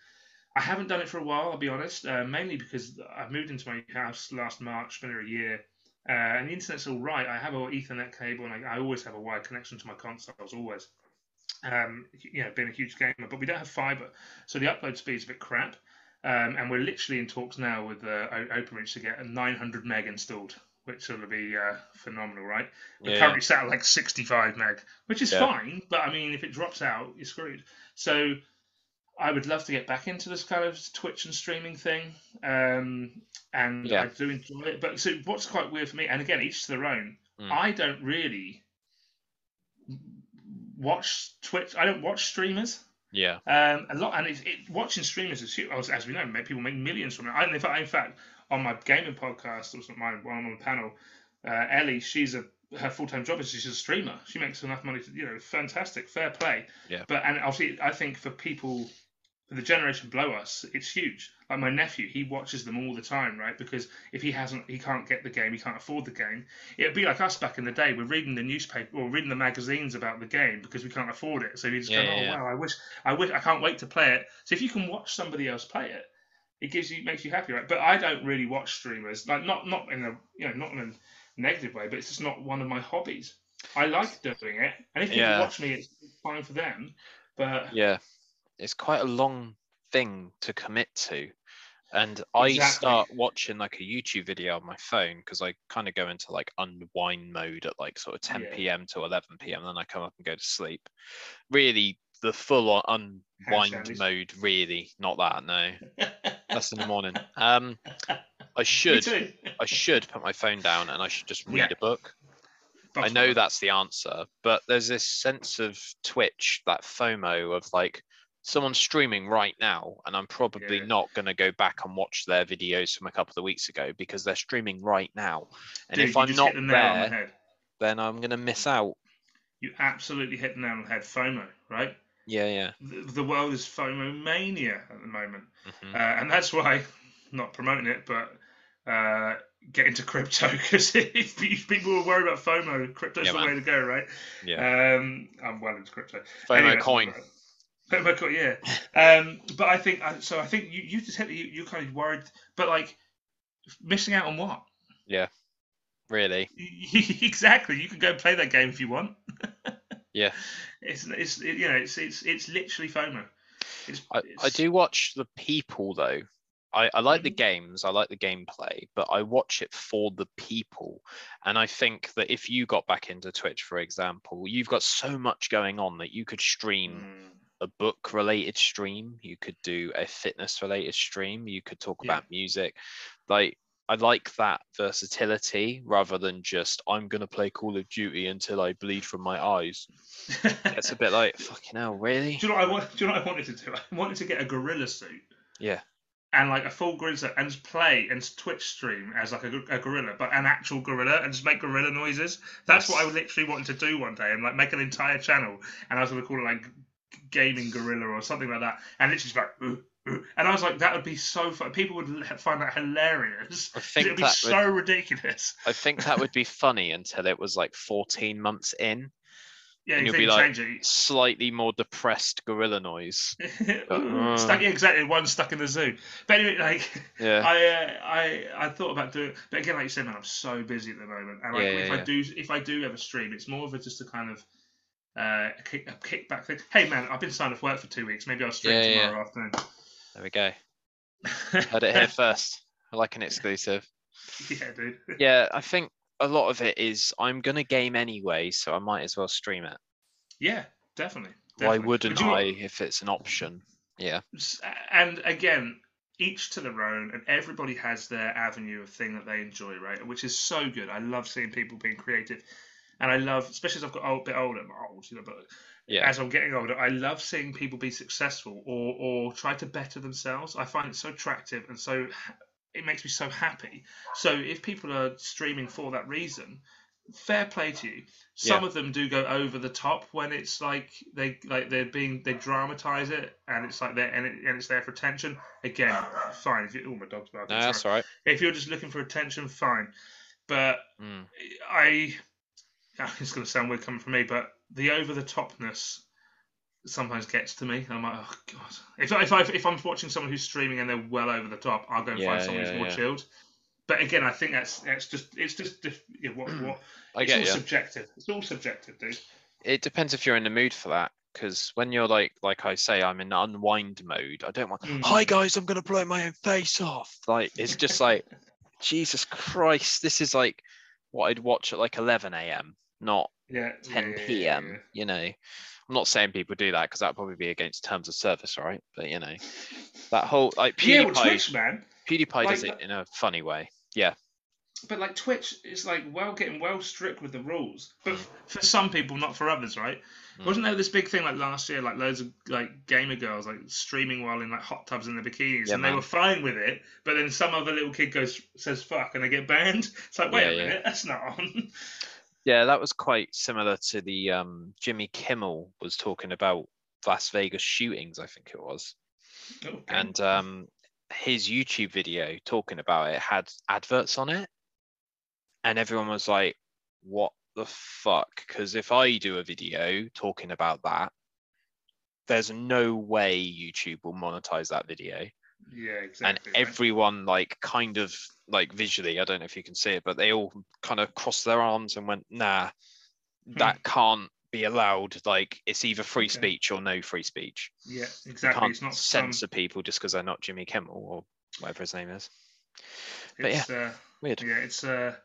I haven't done it for a while. I'll be honest, uh, mainly because I moved into my house last March, been here a year, uh, and the internet's all right. I have an Ethernet cable, and I, I always have a wired connection to my consoles, always. Um, you know, being a huge gamer, but we don't have fiber, so the upload speed's a bit crap. Um, and we're literally in talks now with uh, OpenReach to get a 900 meg installed, which will be uh, phenomenal, right? We're Yeah. currently sat at like 65 meg, which is Yeah. fine, but I mean, if it drops out, you're screwed. So I would love to get back into this kind of Twitch and streaming thing, um, and Yeah. I do enjoy it. But so what's quite weird for me, and again, each to their own. Mm. I don't really watch Twitch. I don't watch streamers. Yeah. Um, a lot, and it's, it, watching streamers is huge. As, as we know, people make millions from it. I, in, fact, in fact, on my gaming podcast, or my one on the panel, uh, Ellie, she's a her full time job is she's a streamer. She makes enough money to, you know, fantastic, fair play. Yeah. But and obviously, I think for people, for the generation below us, it's huge. Like my nephew, he watches them all the time, right? Because if he hasn't, he can't get the game, he can't afford the game. It'd be like us back in the day. We're reading the newspaper or reading the magazines about the game because we can't afford it. So we just Yeah, go, oh yeah. wow, I wish, I wish, I can't wait to play it. So if you can watch somebody else play it, it gives you makes you happy, right? But I don't really watch streamers, like not not in a you know not in a negative way, but it's just not one of my hobbies. I like doing it, and if people Yeah. watch me, it's fine for them. But Yeah. it's quite a long thing to commit to. And I Exactly. start watching like a YouTube video on my phone because I kind of go into like unwind mode at like sort of 10 Yeah. p.m. to 11 p.m. Then I come up and go to sleep. Really, the full on unwind mode, really, not that. No, that's in the morning. Um, I should. I should put my phone down and I should just read Yeah. a book. I know fine. that's the answer, but there's this sense of Twitch, that FOMO of like someone's streaming right now, and I'm probably Yeah. not going to go back and watch their videos from a couple of weeks ago because they're streaming right now. And Dude, if I'm not hit the there, then I'm going to miss out. You absolutely hit the nail on the head. FOMO, right? Yeah, yeah. The, the world is FOMO mania at the moment, mhm. uh, and that's why, not promoting it, but uh, get into crypto because if, people were worried about FOMO, crypto's Yeah, the man. way to go, right? yeah. Um, I'm well into crypto. FOMO Anyway, coin. FOMO coin, yeah. Um, but I think so. I think you, you just hit. You, you're kind of worried, but like missing out on what? Yeah. Really? exactly. You can go play that game if you want. Yeah. It's it's it, you know it's it's it's literally FOMO. It's, I, I do watch the people though. I, I like the Mhm. games, I like the gameplay, but I watch it for the people. And I think that if you got back into Twitch, for example, you've got so much going on that you could stream Mm, a book related stream, you could do a fitness related stream, you could talk Yeah. about music. Like I like that versatility rather than just I'm gonna play Call of Duty until I bleed from my eyes. It's a bit like fucking hell, really? do you know what I want? Do you know what I wanted to do? I wanted to get a gorilla suit Yeah. and like a full gorilla suit and just play and Twitch stream as like a, a gorilla, but an actual gorilla and just make gorilla noises. That's what I Yes. literally wanted to do one day and like make an entire channel and I was gonna call it like gaming gorilla or something like that and literally just like. And I was like, that would be so fun. People would find that hilarious. I think It would be so would ridiculous. I think that would be funny until it was like 14 months in. Yeah, And you you'll be like, change it. slightly more depressed gorilla noise. Ooh, stuck yeah, exactly one stuck in the zoo. But anyway, like Yeah. I, uh, I I thought about doing, but again, like you said, man, I'm so busy at the moment, and like Yeah, if yeah, I do if I do ever stream, it's more of a just a kind of uh, a, kick, a kickback thing. Hey man, I've been signed off work for two weeks. Maybe I'll stream tomorrow afternoon. There we go. Heard it here first. I like an exclusive. yeah, dude. Yeah, I think a lot of it is I'm gonna game anyway, so I might as well stream it. Yeah, definitely. Why wouldn't know I what? if it's an option? Yeah. And again each to their own and everybody has their avenue of thing that they enjoy right which is so good i love seeing people being creative and i love especially as i've got a bit older I'm old you know but Yeah. as i'm getting older i love seeing people be successful or or try to better themselves i find it so attractive and so it makes me so happy so if people are streaming for that reason fair play to you some Yeah. of them do go over the top when it's like they like they're being they dramatize it and it's like they're and, it, and it's there for attention again fine if you oh my dog's barking No, sorry. that's all right. if you're just looking for attention fine but Mm. i it's going to sound weird coming from me but the over the topness sometimes gets to me i'm like oh god if, I- if, I, if i'm watching someone who's streaming and they're well over the top i'll go and Yeah, find someone yeah, who's more yeah. chilled but again i think that's that's just it's just diff- you know, what, what I it's all you. subjective it's all subjective dude It depends if you're in the mood for that. Because when you're like, like I say, I'm in unwind mode. I don't want. Mm. Hi guys, I'm gonna blow my own face off. Like it's just like, Jesus Christ, this is like what I'd watch at like 11 a.m. Not Yeah. 10 yeah, yeah, p.m. yeah, You know, I'm not saying people do that because that'd probably be against terms of service, right? But you know, that whole like Yeah, PewDiePie, well, Twitch, man. PewDiePie like does it in a funny way. Yeah, But like Twitch is like well getting well strict with the rules. But Mm. for some people, not for others, right? Mm. Wasn't there this big thing like last year, like loads of like gamer girls like streaming while in like hot tubs in their bikinis, Yeah, and they were fine with it. But then some other little kid goes says fuck, and they get banned. It's like wait Yeah, a yeah. minute, that's not on. yeah, that was quite similar to the um, Jimmy Kimmel was talking about Las Vegas shootings, I think it was. Okay. and um, his YouTube video talking about it had adverts on it, and everyone was like, "What the fuck?" Because if I do a video talking about that, there's no way YouTube will monetize that video, yeah, and exactly. right. everyone like kind of like visually, I don't know if you can see it, but they all kind of crossed their arms and went, "Nah, Hmm. that can't." be allowed. Like it's either free Okay. speech or no free speech. Yeah, exactly. You can't It's not some. censor people just because they're not Jimmy Kimmel or whatever his name is. but It's, uh, Weird. yeah, it's uh,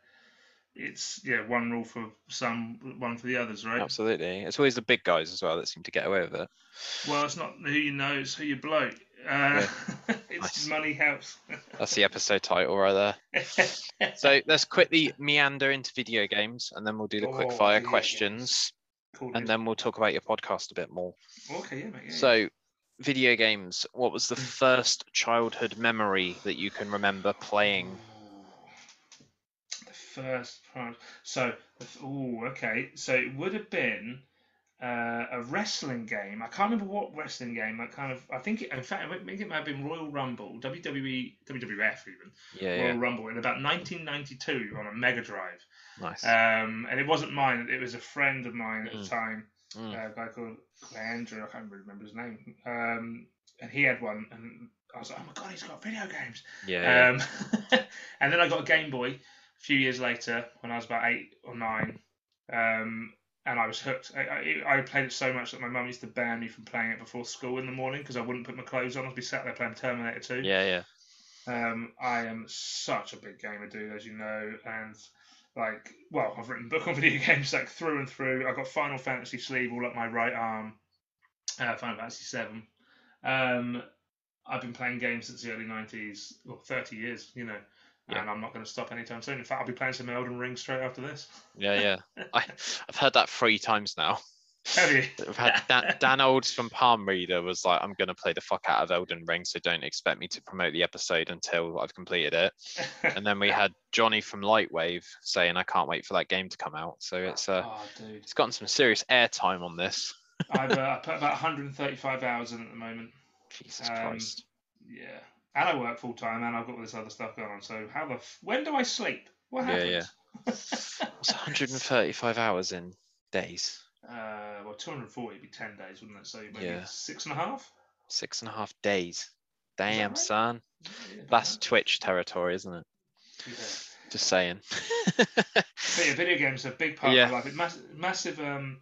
it's yeah, one rule for some, one for the others, right? Absolutely. It's always the big guys as well that seem to get away with it. Well, it's not who you know, it's who you blow. Uh, it's Nice. money helps. That's the episode title right there. So let's quickly meander into video games and then we'll do the Oh, quick fire video questions Cool, and dude. then we'll talk about your podcast a bit more. okay, yeah, mate. Yeah, So, video games, what was the first childhood memory that you can remember playing? The first part. So, oh, okay. So it would have been uh, a wrestling game. I can't remember what wrestling game. I kind of, I think, it, in fact, I think it might have been Royal Rumble, WWE, WWF even, Yeah, Royal yeah. Rumble in about 1992 on a Mega Drive. Nice. Um, and it wasn't mine. It was a friend of mine at Mm. the time, Mm. uh, a guy called Andrew. I can't really remember his name. Um, and he had one, and I was like, "Oh my god, he's got video games!" Yeah, yeah. Um, and then I got a Game Boy a few years later when I was about eight or nine, um, and I was hooked. I, I, I played it so much that my mum used to ban me from playing it before school in the morning because I wouldn't put my clothes on. I'd be sat there playing Terminator 2. yeah, yeah. Um, I am such a big gamer, dude, as you know, and like, well, I've written a book on video games like through and through. I've got Final Fantasy sleeve all up my right arm, uh, Final Fantasy Seven. Um, I've been playing games since the early '90s, well, 30 years, you know, Yeah. and I'm not going to stop anytime soon. In fact, I'll be playing some Elden Ring straight after this. Yeah, yeah. I, I've heard that three times now. Have you? I've had Dan, Dan Olds from Palm Reader was like, I'm going to play the fuck out of Elden Ring, so don't expect me to promote the episode until I've completed it. And then we had Johnny from Lightwave saying, I can't wait for that game to come out. So it's uh, oh, dude. it's gotten some serious airtime on this. I've uh, put about 135 hours in at the moment. Jesus Um, Christ. Yeah, and I work full time, and I've got all this other stuff going on. So how the f- when do I sleep? What Yeah, happens? yeah. What's 135 hours in days? Uh, well, 240 would be 10 days, wouldn't it? So maybe Yeah. six and a half. Six and a half days. Damn, right? son. Yeah, That's about Twitch territory, isn't it? Yeah. Just saying. Yeah, video games are a big part Yeah. of my life. It mass- massive. Um,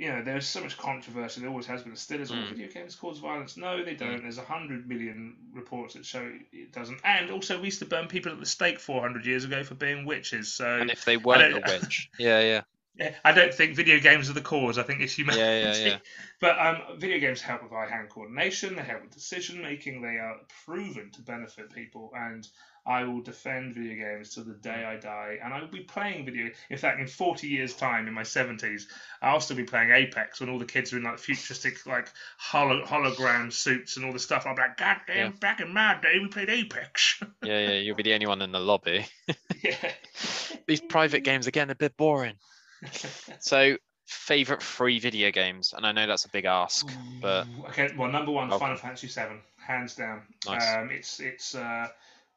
you know, there's so much controversy. There always has been. Still is. All Mm. video games cause violence? No, they don't. There's a hundred million reports that show it doesn't. And also, we used to burn people at the stake 400 years ago for being witches. So and if they weren't a witch. Yeah, yeah. Yeah, I don't think video games are the cause. I think it's humanity. Yeah, yeah, yeah. But um, video games help with eye-hand coordination. They help with decision making. They are proven to benefit people, and I will defend video games till the day I die. And I will be playing video. In fact, in forty years' time, in my seventies, I'll still be playing Apex when all the kids are in like futuristic, like holo- hologram suits and all the stuff. I'll be like, God damn! Yeah. Back in my day, we played Apex. Yeah, yeah. You'll be the only one in the lobby. yeah. These private games are getting a bit boring. So, favorite free video games, and I know that's a big ask, but okay, well, number one, Okay. Final Fantasy VII, hands down. Nice. Um, it's it's uh,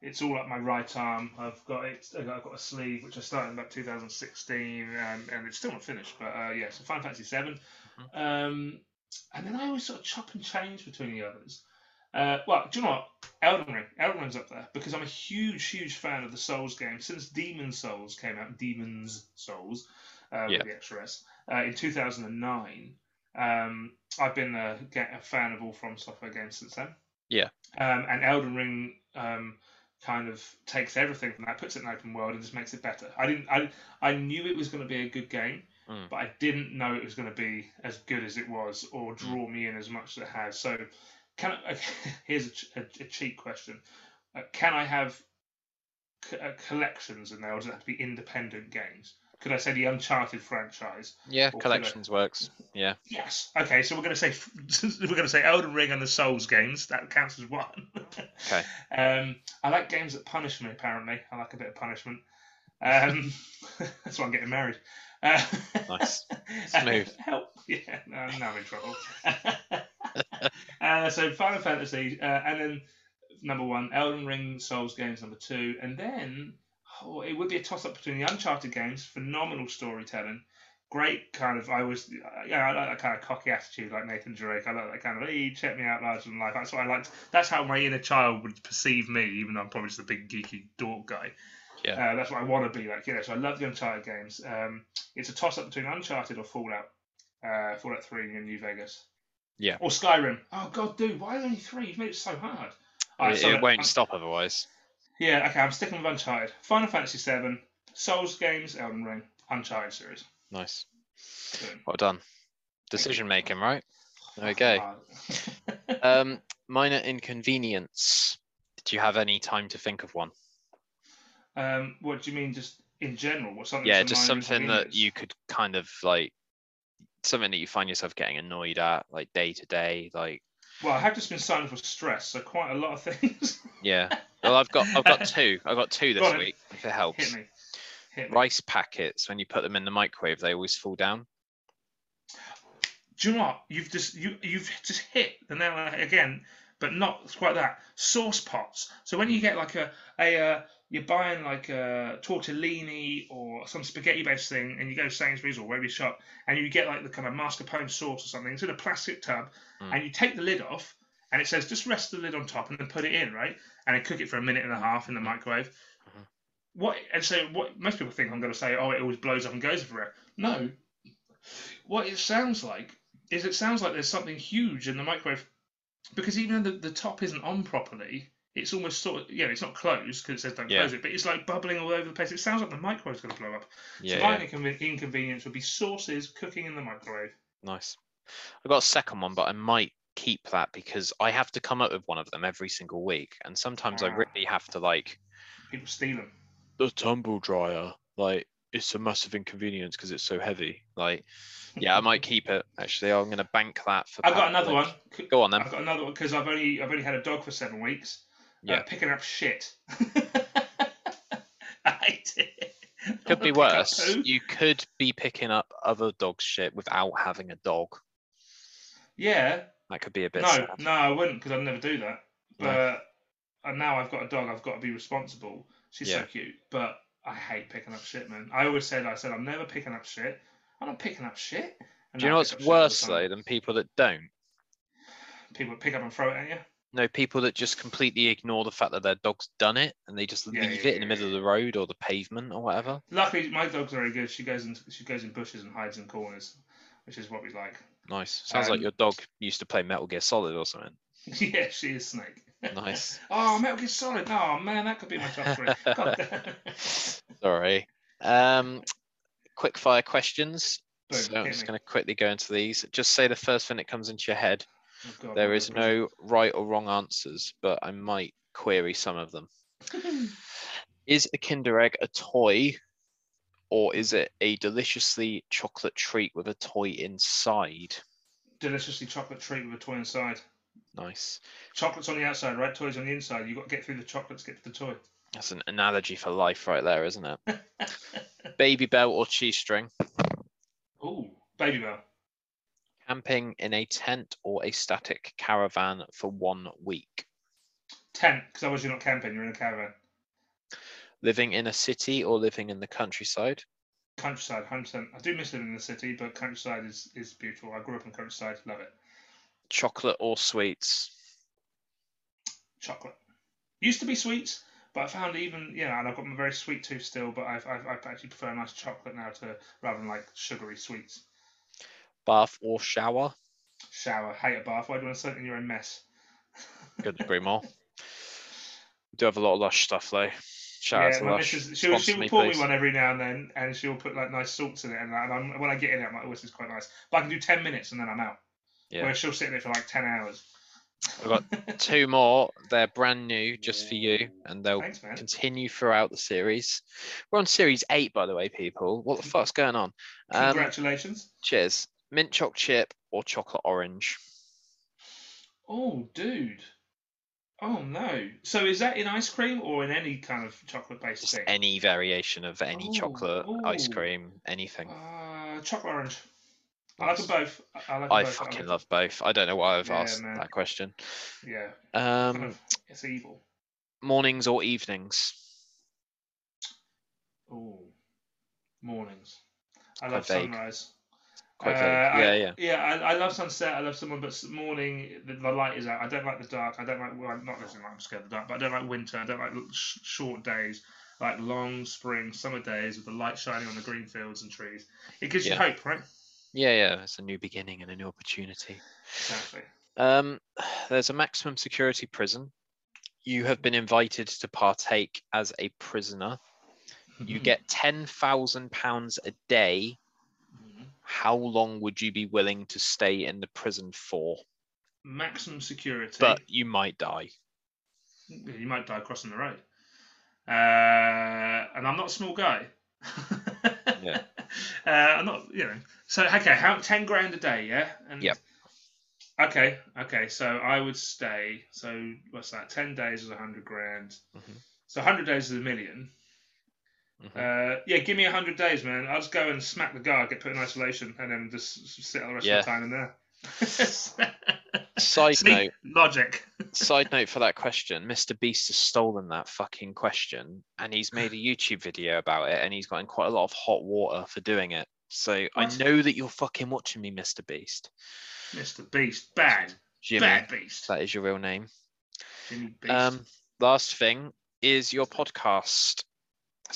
it's all up my right arm. I've got it. I've got a sleeve which I started in about 2016, and, and it's still not finished. But uh, yeah, so Final Fantasy VII. Mm-hmm. Um, and then I always sort of chop and change between the others. Uh, well, do you know what? Elden Ring. Elden Ring's up there because I'm a huge, huge fan of the Souls game since Demon Souls came out. Demons Souls, uh, Yeah. with the extra S, uh, in 2009. Um, I've been a, a fan of all From Software games since then. Yeah. Um, and Elden Ring um, kind of takes everything from that, puts it in open world, and just makes it better. I didn't. I I knew it was going to be a good game, Mm. but I didn't know it was going to be as good as it was, or draw me in as much as it has. So, can I, here's a, a, a cheap question: uh, Can I have c- uh, collections in there, or does it have to be independent games? Could I say the Uncharted franchise? yeah, Or could I- collections works. Yeah, Yes. Okay, so we're going to say we're going to say Elden Ring and the Souls games. That counts as one. Okay. Um, I like games that punish me. Apparently, I like a bit of punishment. Um, that's why I'm getting married. Uh, Nice. Smooth. Help. Yeah. No, now I'm not in trouble. uh, so Final Fantasy, uh, and then number one, Elden Ring, Souls games number two, and then oh, it would be a toss up between the Uncharted games, phenomenal storytelling, great kind of. I was, yeah, I like that kind of cocky attitude like Nathan Drake. I like that kind of, hey, check me out larger than life. That's what I liked. That's how my inner child would perceive me, even though I'm probably just a big geeky dork guy. Yeah. Uh, that's what I want to be like. You know, so I love the Uncharted games. Um, it's a toss up between Uncharted or Fallout. uh, Fallout 3 in New Vegas. Yeah. Or Skyrim. Oh god, dude, why only three? You've made it so hard. it, so it won't I'm- stop otherwise. Yeah, okay, I'm sticking with Uncharted. Final Fantasy 7, Souls games, Elden Ring, Uncharted series. Nice. Boom. Well done. Decision making, right? There we go. Um, minor inconvenience. Did you have any time to think of one? um, what do you mean, just in general? What something? Yeah, just something that you could kind of like something that you find yourself getting annoyed at, like day to day, like Well, I have just been signed for stress, so quite a lot of things. yeah. Well, I've got I've got two. I've got two this then. week. If it helps. Hit me. Hit me. Rice packets when you put them in the microwave, they always fall down. Do you know what? You've just you you've just hit the nail on the head again, but not quite that. Sauce pots. So when you get like a a uh, you're buying like a tortellini or some spaghetti based thing, and you go to Sainsbury's or wherever you shop, and you get like the kind of mascarpone sauce or something. It's in a plastic tub, Mm. and you take the lid off, and it says just rest the lid on top and then put it in, right? And then cook it for a minute and a half in the microwave. Mhm. What and so what most people think I'm going to say, oh, it always blows up and goes everywhere. No. What it sounds like is it sounds like there's something huge in the microwave because even though the, the top isn't on properly, it's almost sort of yeah, it's not closed because it says don't Yeah. close it, but it's like bubbling all over the place. It sounds like the microwave's going to blow up. Yeah, so my yeah. inconven- inconvenience would be sauces cooking in the microwave. nice. I've got a second one, but I might keep that because I have to come up with one of them every single week, and sometimes I Ah. really have to like People steal them. the tumble dryer. Like it's a massive inconvenience because it's so heavy. Like yeah, I might keep it. Actually, I'm gonna bank that for. I've got another one. Go on then. I've got another one because I've only I've only had a dog for seven weeks. Yeah. Uh, picking up shit. I hate it. Could be worse. You could be picking up other dogs' shit without having a dog. Yeah. That could be a bit No, sad. no, I wouldn't because I'd never do that. No. But and now I've got a dog. I've got to be responsible. She's Yeah. so cute, but I hate picking up shit, man. I always said I said I'm never picking up shit. I'm not picking up shit. And Do you know what's pick up shit all the worse though than people that don't? People pick up and throw it at you. No, people that just completely ignore the fact that their dog's done it and they just Yeah, leave yeah, it in the middle of the road or the pavement or whatever. Luckily, my dog's very good. She goes in she goes in bushes and hides in corners, which is what we like. Nice. Sounds like Um, your dog used to play Metal Gear Solid or something. yeah, she is Snake. Nice. oh, Metal Gear Solid. Oh man, that could be my top three. Sorry. Um, quick fire questions. Boom, so I'm just going to quickly go into these. Just say the first thing that comes into your head. Oh, God, There is no right or wrong answers, but I might query some of them. Is a Kinder Egg a toy or is it a deliciously chocolate treat with a toy inside? Deliciously chocolate treat with a toy inside. Nice. Chocolate's on the outside, right? Toys on the inside. You've got to get through the chocolate to get to the toy. That's an analogy for life right there, isn't it? Baby bell or cheese string? Ooh, baby bell. Camping in a tent or a static caravan for one week? Tent, because otherwise you're not camping, you're in a caravan. Living in a city or living in the countryside? Countryside, 100%. I do miss living in the city, but countryside is, is beautiful. I grew up in countryside, love it. Chocolate or sweets? Chocolate. Used to be sweets, but I found even, you know, and I've got my very sweet tooth still, but I've, I've, I actually prefer a nice chocolate now to rather than like sugary sweets. Bath or shower? Shower, hate a bath. Why do you want to sit in your own mess? Couldn't agree more. We do have a lot of Lush stuff though. Shout out yeah, to Lush. missus, she'll, she'll me, pour me one every now and then, and she'll put like nice salts in it, and, and I'm, when I get in it, I'm like, oh, this is quite nice. But I can do 10 minutes and then I'm out. Yeah. Whereas she'll sit in it for like 10 hours. I've got Two more. They're brand new just for you, and they'll Thanks, continue throughout the series. We're on series eight, by the way, people. What the fuck's going on? Um, Congratulations. cheers. Mint choc chip or chocolate orange? Oh, dude. Oh no. So is that in ice cream or in any kind of chocolate based thing? any variation of any Ooh, chocolate, ice cream, anything. Uh, chocolate orange. I like them both. I I like I both. fucking I'm- love both. I don't know why I've Yeah, asked man. that question. Yeah. kind Um, of- it's evil. mornings or evenings? Oh, mornings. I love vague. sunrise. Quite Uh, vague. I- Yeah, yeah. Yeah, I, I love sunset. I love someone, but morning the, the light is out. I don't like the dark. I don't like. Well, I'm not necessarily like I'm scared of the dark, but I don't like winter. I don't like sh- short days. I like long spring, summer days with the light shining on the green fields and trees. It gives you hope, right? Yeah, yeah. It's a new beginning and a new opportunity. Exactly. Um, there's a maximum security prison. You have been invited to partake as a prisoner. You get ten thousand pounds a day. How long would you be willing to stay in the prison for? maximum security. But you might die. you might die crossing the road. Uh, and I'm not a small guy. Yeah. Uh, I'm not, you know. So okay, how ten grand a day, yeah. And Yep. Okay, okay. So I would stay. So what's that? Ten days is a hundred grand. Mhm. So hundred days is a 1000000 Mhm. Uh, yeah, give me hundred days, man. I'll just go and smack the guard, get put in isolation, and then just sit all the rest Yeah. of the time in there. Side note, logic. side note for that question, Mr. Beast has stolen that fucking question and he's made a YouTube video about it and he's gotten quite a lot of hot water for doing it. So I know that you're fucking watching me, Mr. Beast. Mr. Beast, bad, Jimmy, bad Beast. that is your real name. Jimmy Beast. Um, last thing is your podcast.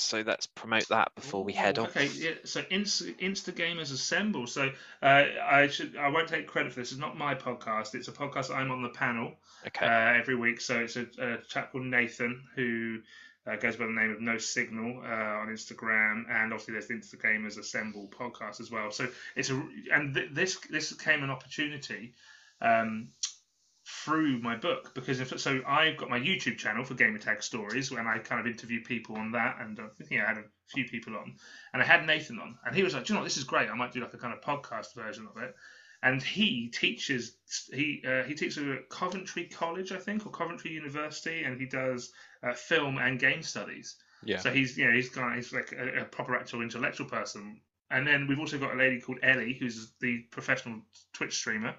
So let's promote that before we head off. Okay, yeah. So Insta, Insta Gamers Assemble. So uh, I should I won't take credit for this. It's not my podcast. It's a podcast I'm on the panel Okay. uh, every week. So it's a, a chap called Nathan who uh, goes by the name of No Signal uh, on Instagram, and obviously there's the Insta Gamers Assemble podcast as well. So it's a and th- this this came an opportunity. Um, through my book because if so I've got my YouTube channel for Gamer Tag Stories and I kind of interview people on that and uh, yeah I had a few people on and I had Nathan on and he was like do you know what this is great I might do like a kind of podcast version of it and he teaches he uh, he teaches at Coventry College I think or Coventry University and he does uh, film and game studies yeah. so he's you know he's got he's like a, a proper actual intellectual person. And then we've also got a lady called Ellie, who's the professional Twitch streamer.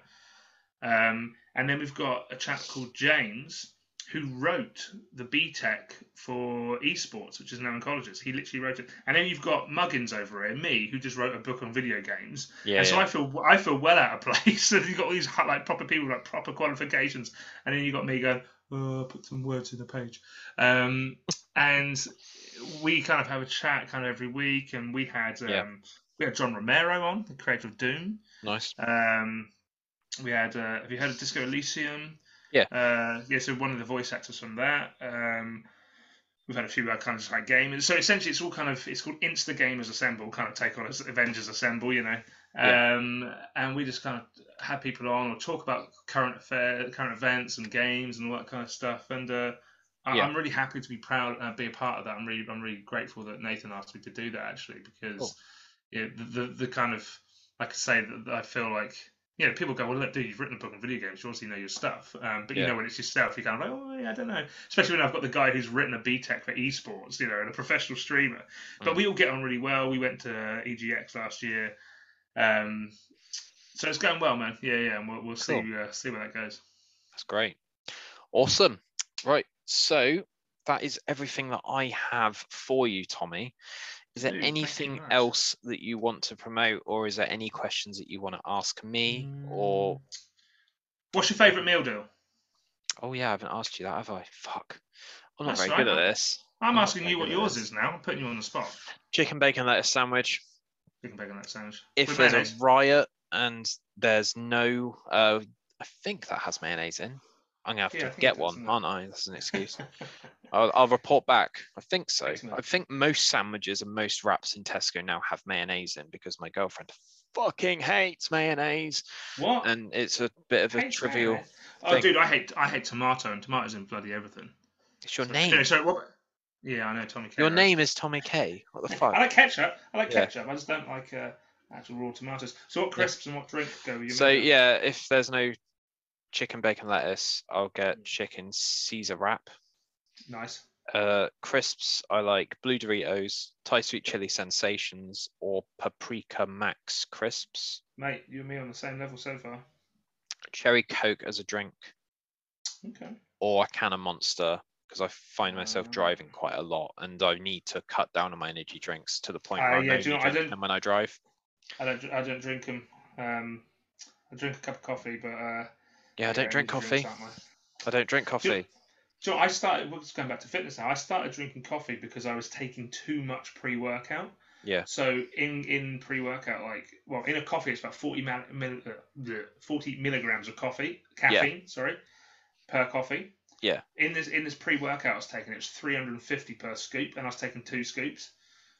Um, and then we've got a chap called James who wrote the BTEC for esports, which is now in colleges. He literally wrote it. And then you've got Muggins over here, me, who just wrote a book on video games. yeah, and so yeah. I feel I feel well out of place. and you've got all these like proper people with like proper qualifications, and then you've got me going, oh, put some words in the page. Um, and we kind of have a chat kind of every week, and we had um, Yeah. we had John Romero on, the creator of Doom. nice. Um, we had uh, have you heard of Disco Elysium? Yeah. Uh, yeah, so one of the voice actors from that. Um, we've had a few uh, kind of like gamers. So essentially, it's all kind of it's called Insta Gamers Assemble, kind of take on as Avengers Assemble, you know. Yeah. Um, and we just kind of have people on or talk about current affair, current events and games and all that kind of stuff. And uh, I, Yeah. I'm really happy to be proud, uh, be a part of that. I'm really, I'm really grateful that Nathan asked me to do that actually because Cool. yeah, the, the the kind of like I say that I feel like you know people go well look dude you've written a book on video games you obviously know your stuff um, but you know when it's yourself you're kind of like oh yeah, I don't know especially when I've got the guy who's written a BTEC for esports you know and a professional streamer but Mm. we all get on really well we went to EGX last year um, so it's going well man yeah yeah and we'll, we'll see uh, see where that goes That's great. Awesome. Right. So that is everything that I have for you, Tommy. Is there Dude, thank you anything much. else that you want to promote, or is there any questions that you want to ask me? Or Mm. what's your favourite meal deal oh yeah, I haven't asked you that, have I? Fuck. I'm not That's very all good at this. I'm I'm asking you what yours this. is now I'm putting you on the spot Chicken bacon lettuce sandwich. you can bake on that sandwich If With there's mayonnaise? a riot and there's no, uh, I think that has mayonnaise in. I'm gonna have Yeah, to get one, aren't I? That's an excuse. I'll, I'll report back. I think so. Excellent. I think most sandwiches and most wraps in Tesco now have mayonnaise in because my girlfriend fucking hates mayonnaise, what and it's a bit of a Hates trivial. mayonnaise? Oh, thing. dude, I hate I hate tomato and tomatoes in bloody everything. It's your So- name. Anyway, sorry, what? Yeah, I know Tommy. K, Your right? name is Tommy K. What the fuck? I like ketchup. I like Yeah. ketchup. I just don't like uh, actual raw tomatoes. So, what crisps and what drink go with your So yeah, if there's no chicken bacon lettuce, I'll Mm. get chicken Caesar wrap. Nice. Uh, crisps, I like blue Doritos, Thai sweet chili sensations, or paprika max crisps. Mate, you and me on the same level so far. Cherry Coke as a drink, Okay. or a can of Monster because I find myself Ah. driving quite a lot, and I need to cut down on my energy drinks to the point Ah, where yeah, only do you know, I don't- them when I drive. I don't. I don't drink them. Um, I drink a cup of coffee, but uh, Yeah, I don't drink coffee. I don't drink coffee. So I started. We're just going back to fitness now. I started drinking coffee because I was taking too much pre-workout. Yeah. So in in pre workout, like well, in a coffee, it's about forty mil, mil, uh, 40 milligrams of coffee caffeine. Sorry, per coffee. Yeah. In this in this pre workout I was taking, it was three hundred and fifty per scoop, and I was taking two scoops.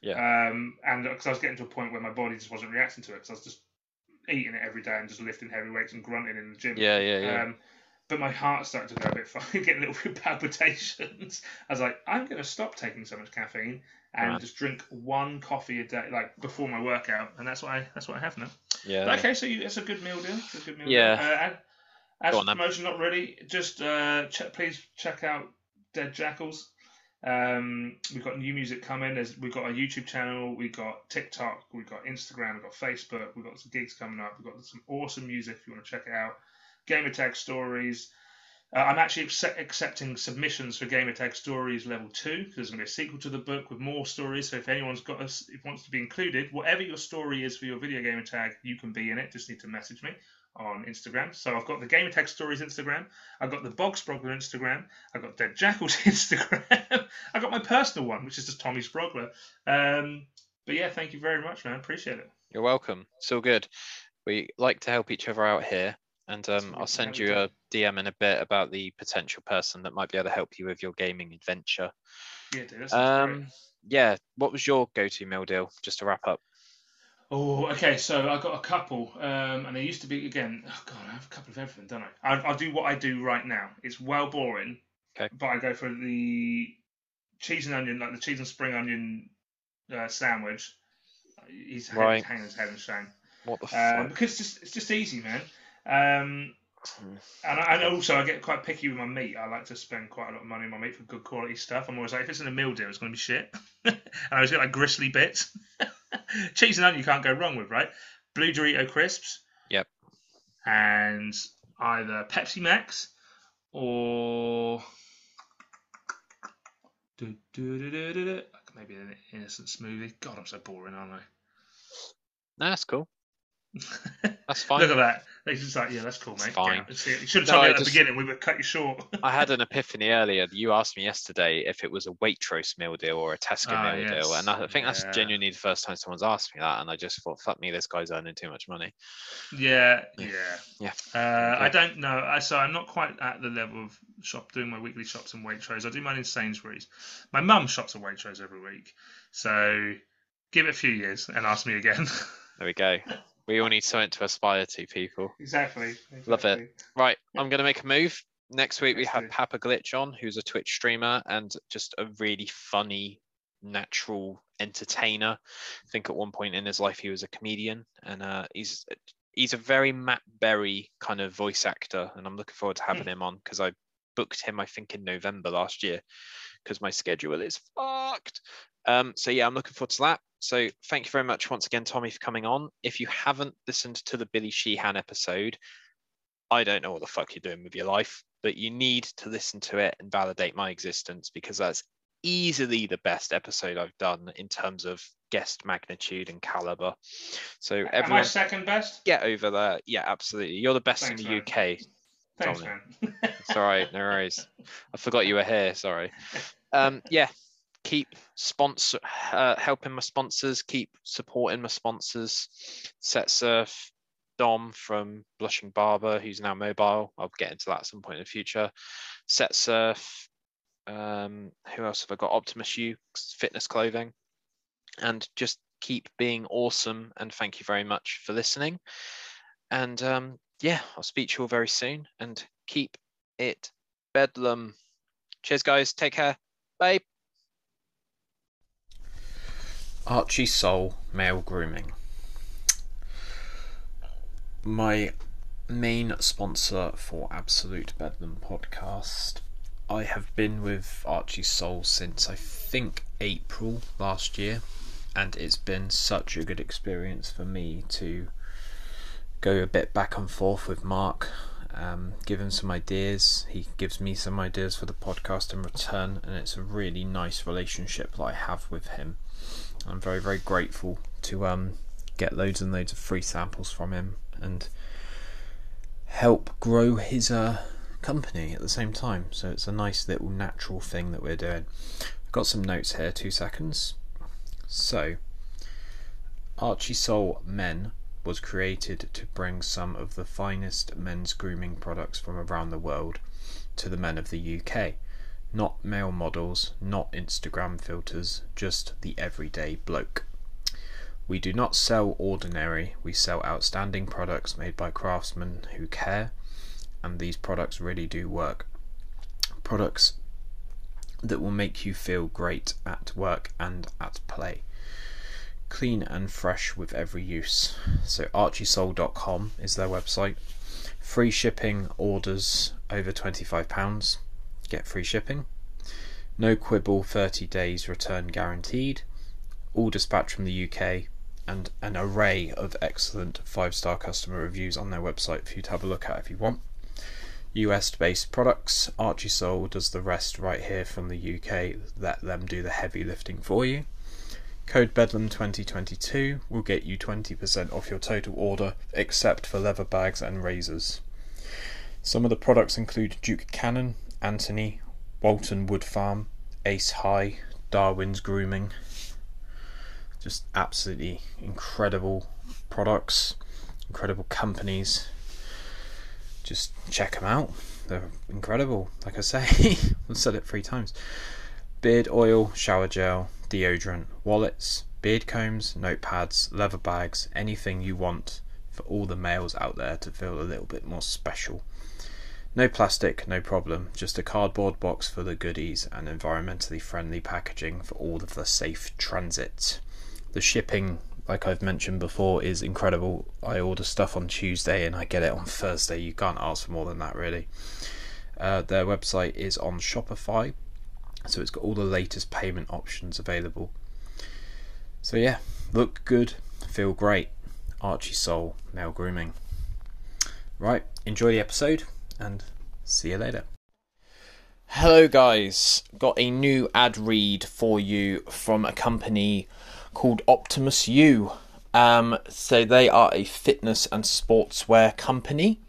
Yeah. Um, and because I was getting to a point where my body just wasn't reacting to it, because I was just eating it every day and just lifting heavy weights and grunting in the gym. Yeah, yeah, yeah. Um, but my heart started to go a bit funny, getting little bit palpitations. I was like, I'm going to stop taking so much caffeine and Right. just drink one coffee a day, like before my workout, and that's what I that's what I have now. yeah. But okay, so you, it's a good meal deal. It's a good meal Yeah. deal. Uh, and as Go for then. promotion, not really. Just uh, check, please check out Dead Jackals. Um, we've got new music coming. There's, we've got a YouTube channel. We've got TikTok. We've got Instagram. We've got Facebook. We've got some gigs coming up. We've got some awesome music if you want to check it out. Gamertag stories. Uh, I'm actually accept, accepting submissions for Gamertag Stories Level Two because there's going to be a sequel to the book with more stories. So if anyone's got us, if wants to be included, whatever your story is for your video gamer tag, you can be in it. Just need to message me on Instagram. So I've got the Gamertag Stories Instagram. I've got the Bog Sprogler Instagram. I've got Dead Jackals Instagram. I've got my personal one, which is just Tommy Sprogler. Um, but yeah, thank you very much, man. Appreciate it. You're welcome. It's all good. We like to help each other out here. And um, I'll send you a DM in a bit about the potential person that might be able to help you with your gaming adventure. Yeah, dude. That sounds great. Um, yeah. What was your go-to meal deal? Just to wrap up. Oh, okay. So I got a couple, um, and they used to be again. Oh God, I have a couple of everything, don't I? I I'll do what I do right now. It's well boring. Okay. But I go for the cheese and onion, like the cheese and spring onion uh, sandwich. He's, Right. hanging his head in shame. What the Um, because it's just, it's just easy, man. Um, Hmm. and, I, and also, I get quite picky with my meat. I like to spend quite a lot of money on my meat for good quality stuff. I'm always like, if it's in a meal deal, it's going to be shit. and I always get like gristly bits. Cheese and onion you can't go wrong with, right? Blue Dorito crisps. Yep. And either Pepsi Max or do, do, do, do, do, do. maybe an innocent smoothie. God, I'm so boring, aren't I? No, that's cool. That's fine. Look at that. They just like, yeah, that's cool, mate. It's fine. Yeah, let's see it. You should have No, told me I at the just- beginning. We would cut you short. I had an epiphany earlier. You asked me yesterday if it was a Waitrose meal deal or a Tesco Ah, meal deal, and I yes. think that's Yeah. genuinely the first time someone's asked me that, and I just thought, "Fuck me, this guy's earning too much money." yeah, Yeah. yeah. Uh. I don't know. I so I'm not quite at the level of shop doing my weekly shops in Waitrose. I do mine in Sainsbury's. My mum shops at Waitrose every week, so give it a few years and ask me again. There we go. We all need something to aspire to, people. exactly, Love it. Right, I'm going to make a move. Next week we have. Papa Glitch on, who's a Twitch streamer and just a really funny, natural entertainer. I think at one point in his life he was a comedian, and uh, he's he's a very Matt Berry kind of voice actor, and I'm looking forward to having him on because I booked him I think in November last year because my schedule is fucked. Um, so yeah, I'm looking forward to that. So thank you very much once again, Tommy, for coming on. If you haven't listened to the Billy Sheehan episode, I don't know what the fuck you're doing with your life, but you need to listen to it and validate my existence because that's easily the best episode I've done in terms of guest magnitude and caliber. So Am I second best? get over there. Yeah, absolutely. You're the best Thanks, in man. the UK. Thanks, man. It's all right, no worries. I forgot you were here. Sorry. Um, yeah, keep sponsor uh, helping my sponsors. Keep supporting my sponsors. Set Surf, Dom from Blushing Barber, who's now mobile. I'll get into that at some point in the future. Set Surf. Um, who else have I got? Optimus U Fitness Clothing, and just keep being awesome. And thank you very much for listening. And um, yeah, I'll speak to you all very soon. And keep it bedlam. Cheers, guys. Take care. Bye. Archie Soul Male Grooming. My main sponsor for Absolute Bedlam podcast. I have been with Archie Soul since I think April last year, and it's been such a good experience for me to go a bit back and forth with Mark, um, give him some ideas. He gives me some ideas for the podcast in return, and it's a really nice relationship that I have with him. I'm very, very grateful to um, get loads and loads of free samples from him and help grow his uh, company at the same time. So it's a nice little natural thing that we're doing. I've got some notes here, two seconds. So, Archie Soul Men was created to bring some of the finest men's grooming products from around the world to the men of the UK. Not male models, not Instagram filters, just the everyday bloke. We do not sell ordinary, we sell outstanding products made by craftsmen who care, and these products really do work. Products that will make you feel great at work and at play clean and fresh with every use. So archiesoul.com is their website. Free shipping orders over £25. Get free shipping. No quibble 30 days return guaranteed. All dispatch from the UK and an array of excellent five star customer reviews on their website for you to have a look at if you want. US based products. Archie Soul does the rest right here from the UK. Let them do the heavy lifting for you. Code Bedlam2022 will get you 20% off your total order, except for leather bags and razors. Some of the products include Duke Cannon, Anthony, Walton Wood Farm, Ace High, Darwin's Grooming. Just absolutely incredible products, incredible companies. Just check them out. They're incredible. Like I say, I've said it three times. Beard oil, shower gel, deodorant, wallets, beard combs, notepads, leather bags, anything you want for all the males out there to feel a little bit more special. No plastic, no problem, just a cardboard box for the goodies and environmentally friendly packaging for all of the safe transit. The shipping, like I've mentioned before, is incredible. I order stuff on Tuesday and I get it on Thursday. You can't ask for more than that, really. Uh, their website is on Shopify, so it's got all the latest payment options available. So yeah, look good, feel great. Archie Soul Male Grooming. Right, enjoy the episode and see you later. Hello, guys. Got a new ad read for you from a company called Optimus U. Um, so they are a fitness and sportswear company.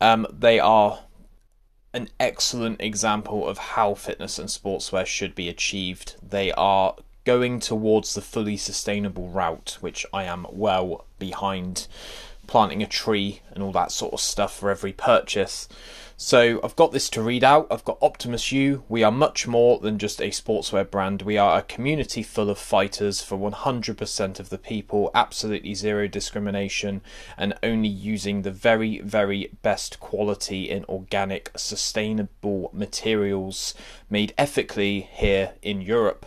Um, they are an excellent example of how fitness and sportswear should be achieved. They are going towards the fully sustainable route, which I am well behind planting a tree and all that sort of stuff for every purchase. So I've got this to read out. I've got Optimus U. We are much more than just a sportswear brand. We are a community full of fighters for 100% of the people, absolutely zero discrimination, and only using the very, very best quality in organic, sustainable materials made ethically here in Europe.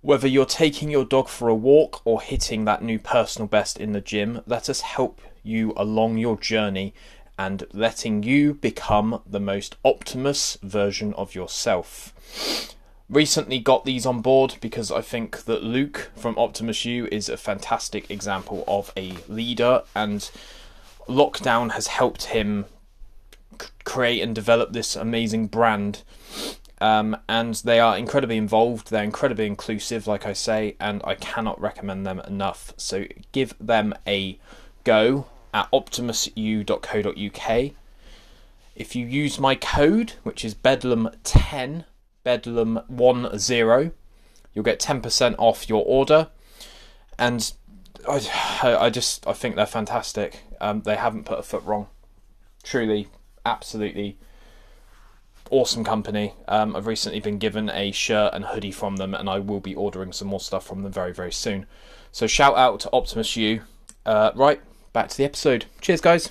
Whether you're taking your dog for a walk or hitting that new personal best in the gym, let us help you along your journey and letting you become the most Optimus version of yourself. Recently got these on board because I think that Luke from Optimus U is a fantastic example of a leader, and lockdown has helped him create and develop this amazing brand. Um, and they are incredibly involved. They're incredibly inclusive, like I say, and I cannot recommend them enough. So give them a go at optimusu.co.uk. If you use my code, which is Bedlam10, Bedlam10, you'll get 10% off your order. And I, I just I think they're fantastic. Um, they haven't put a foot wrong. Truly, absolutely awesome company. Um, I've recently been given a shirt and hoodie from them, and I will be ordering some more stuff from them very, very soon. So shout out to Optimus U. Uh, right, back to the episode. Cheers, guys.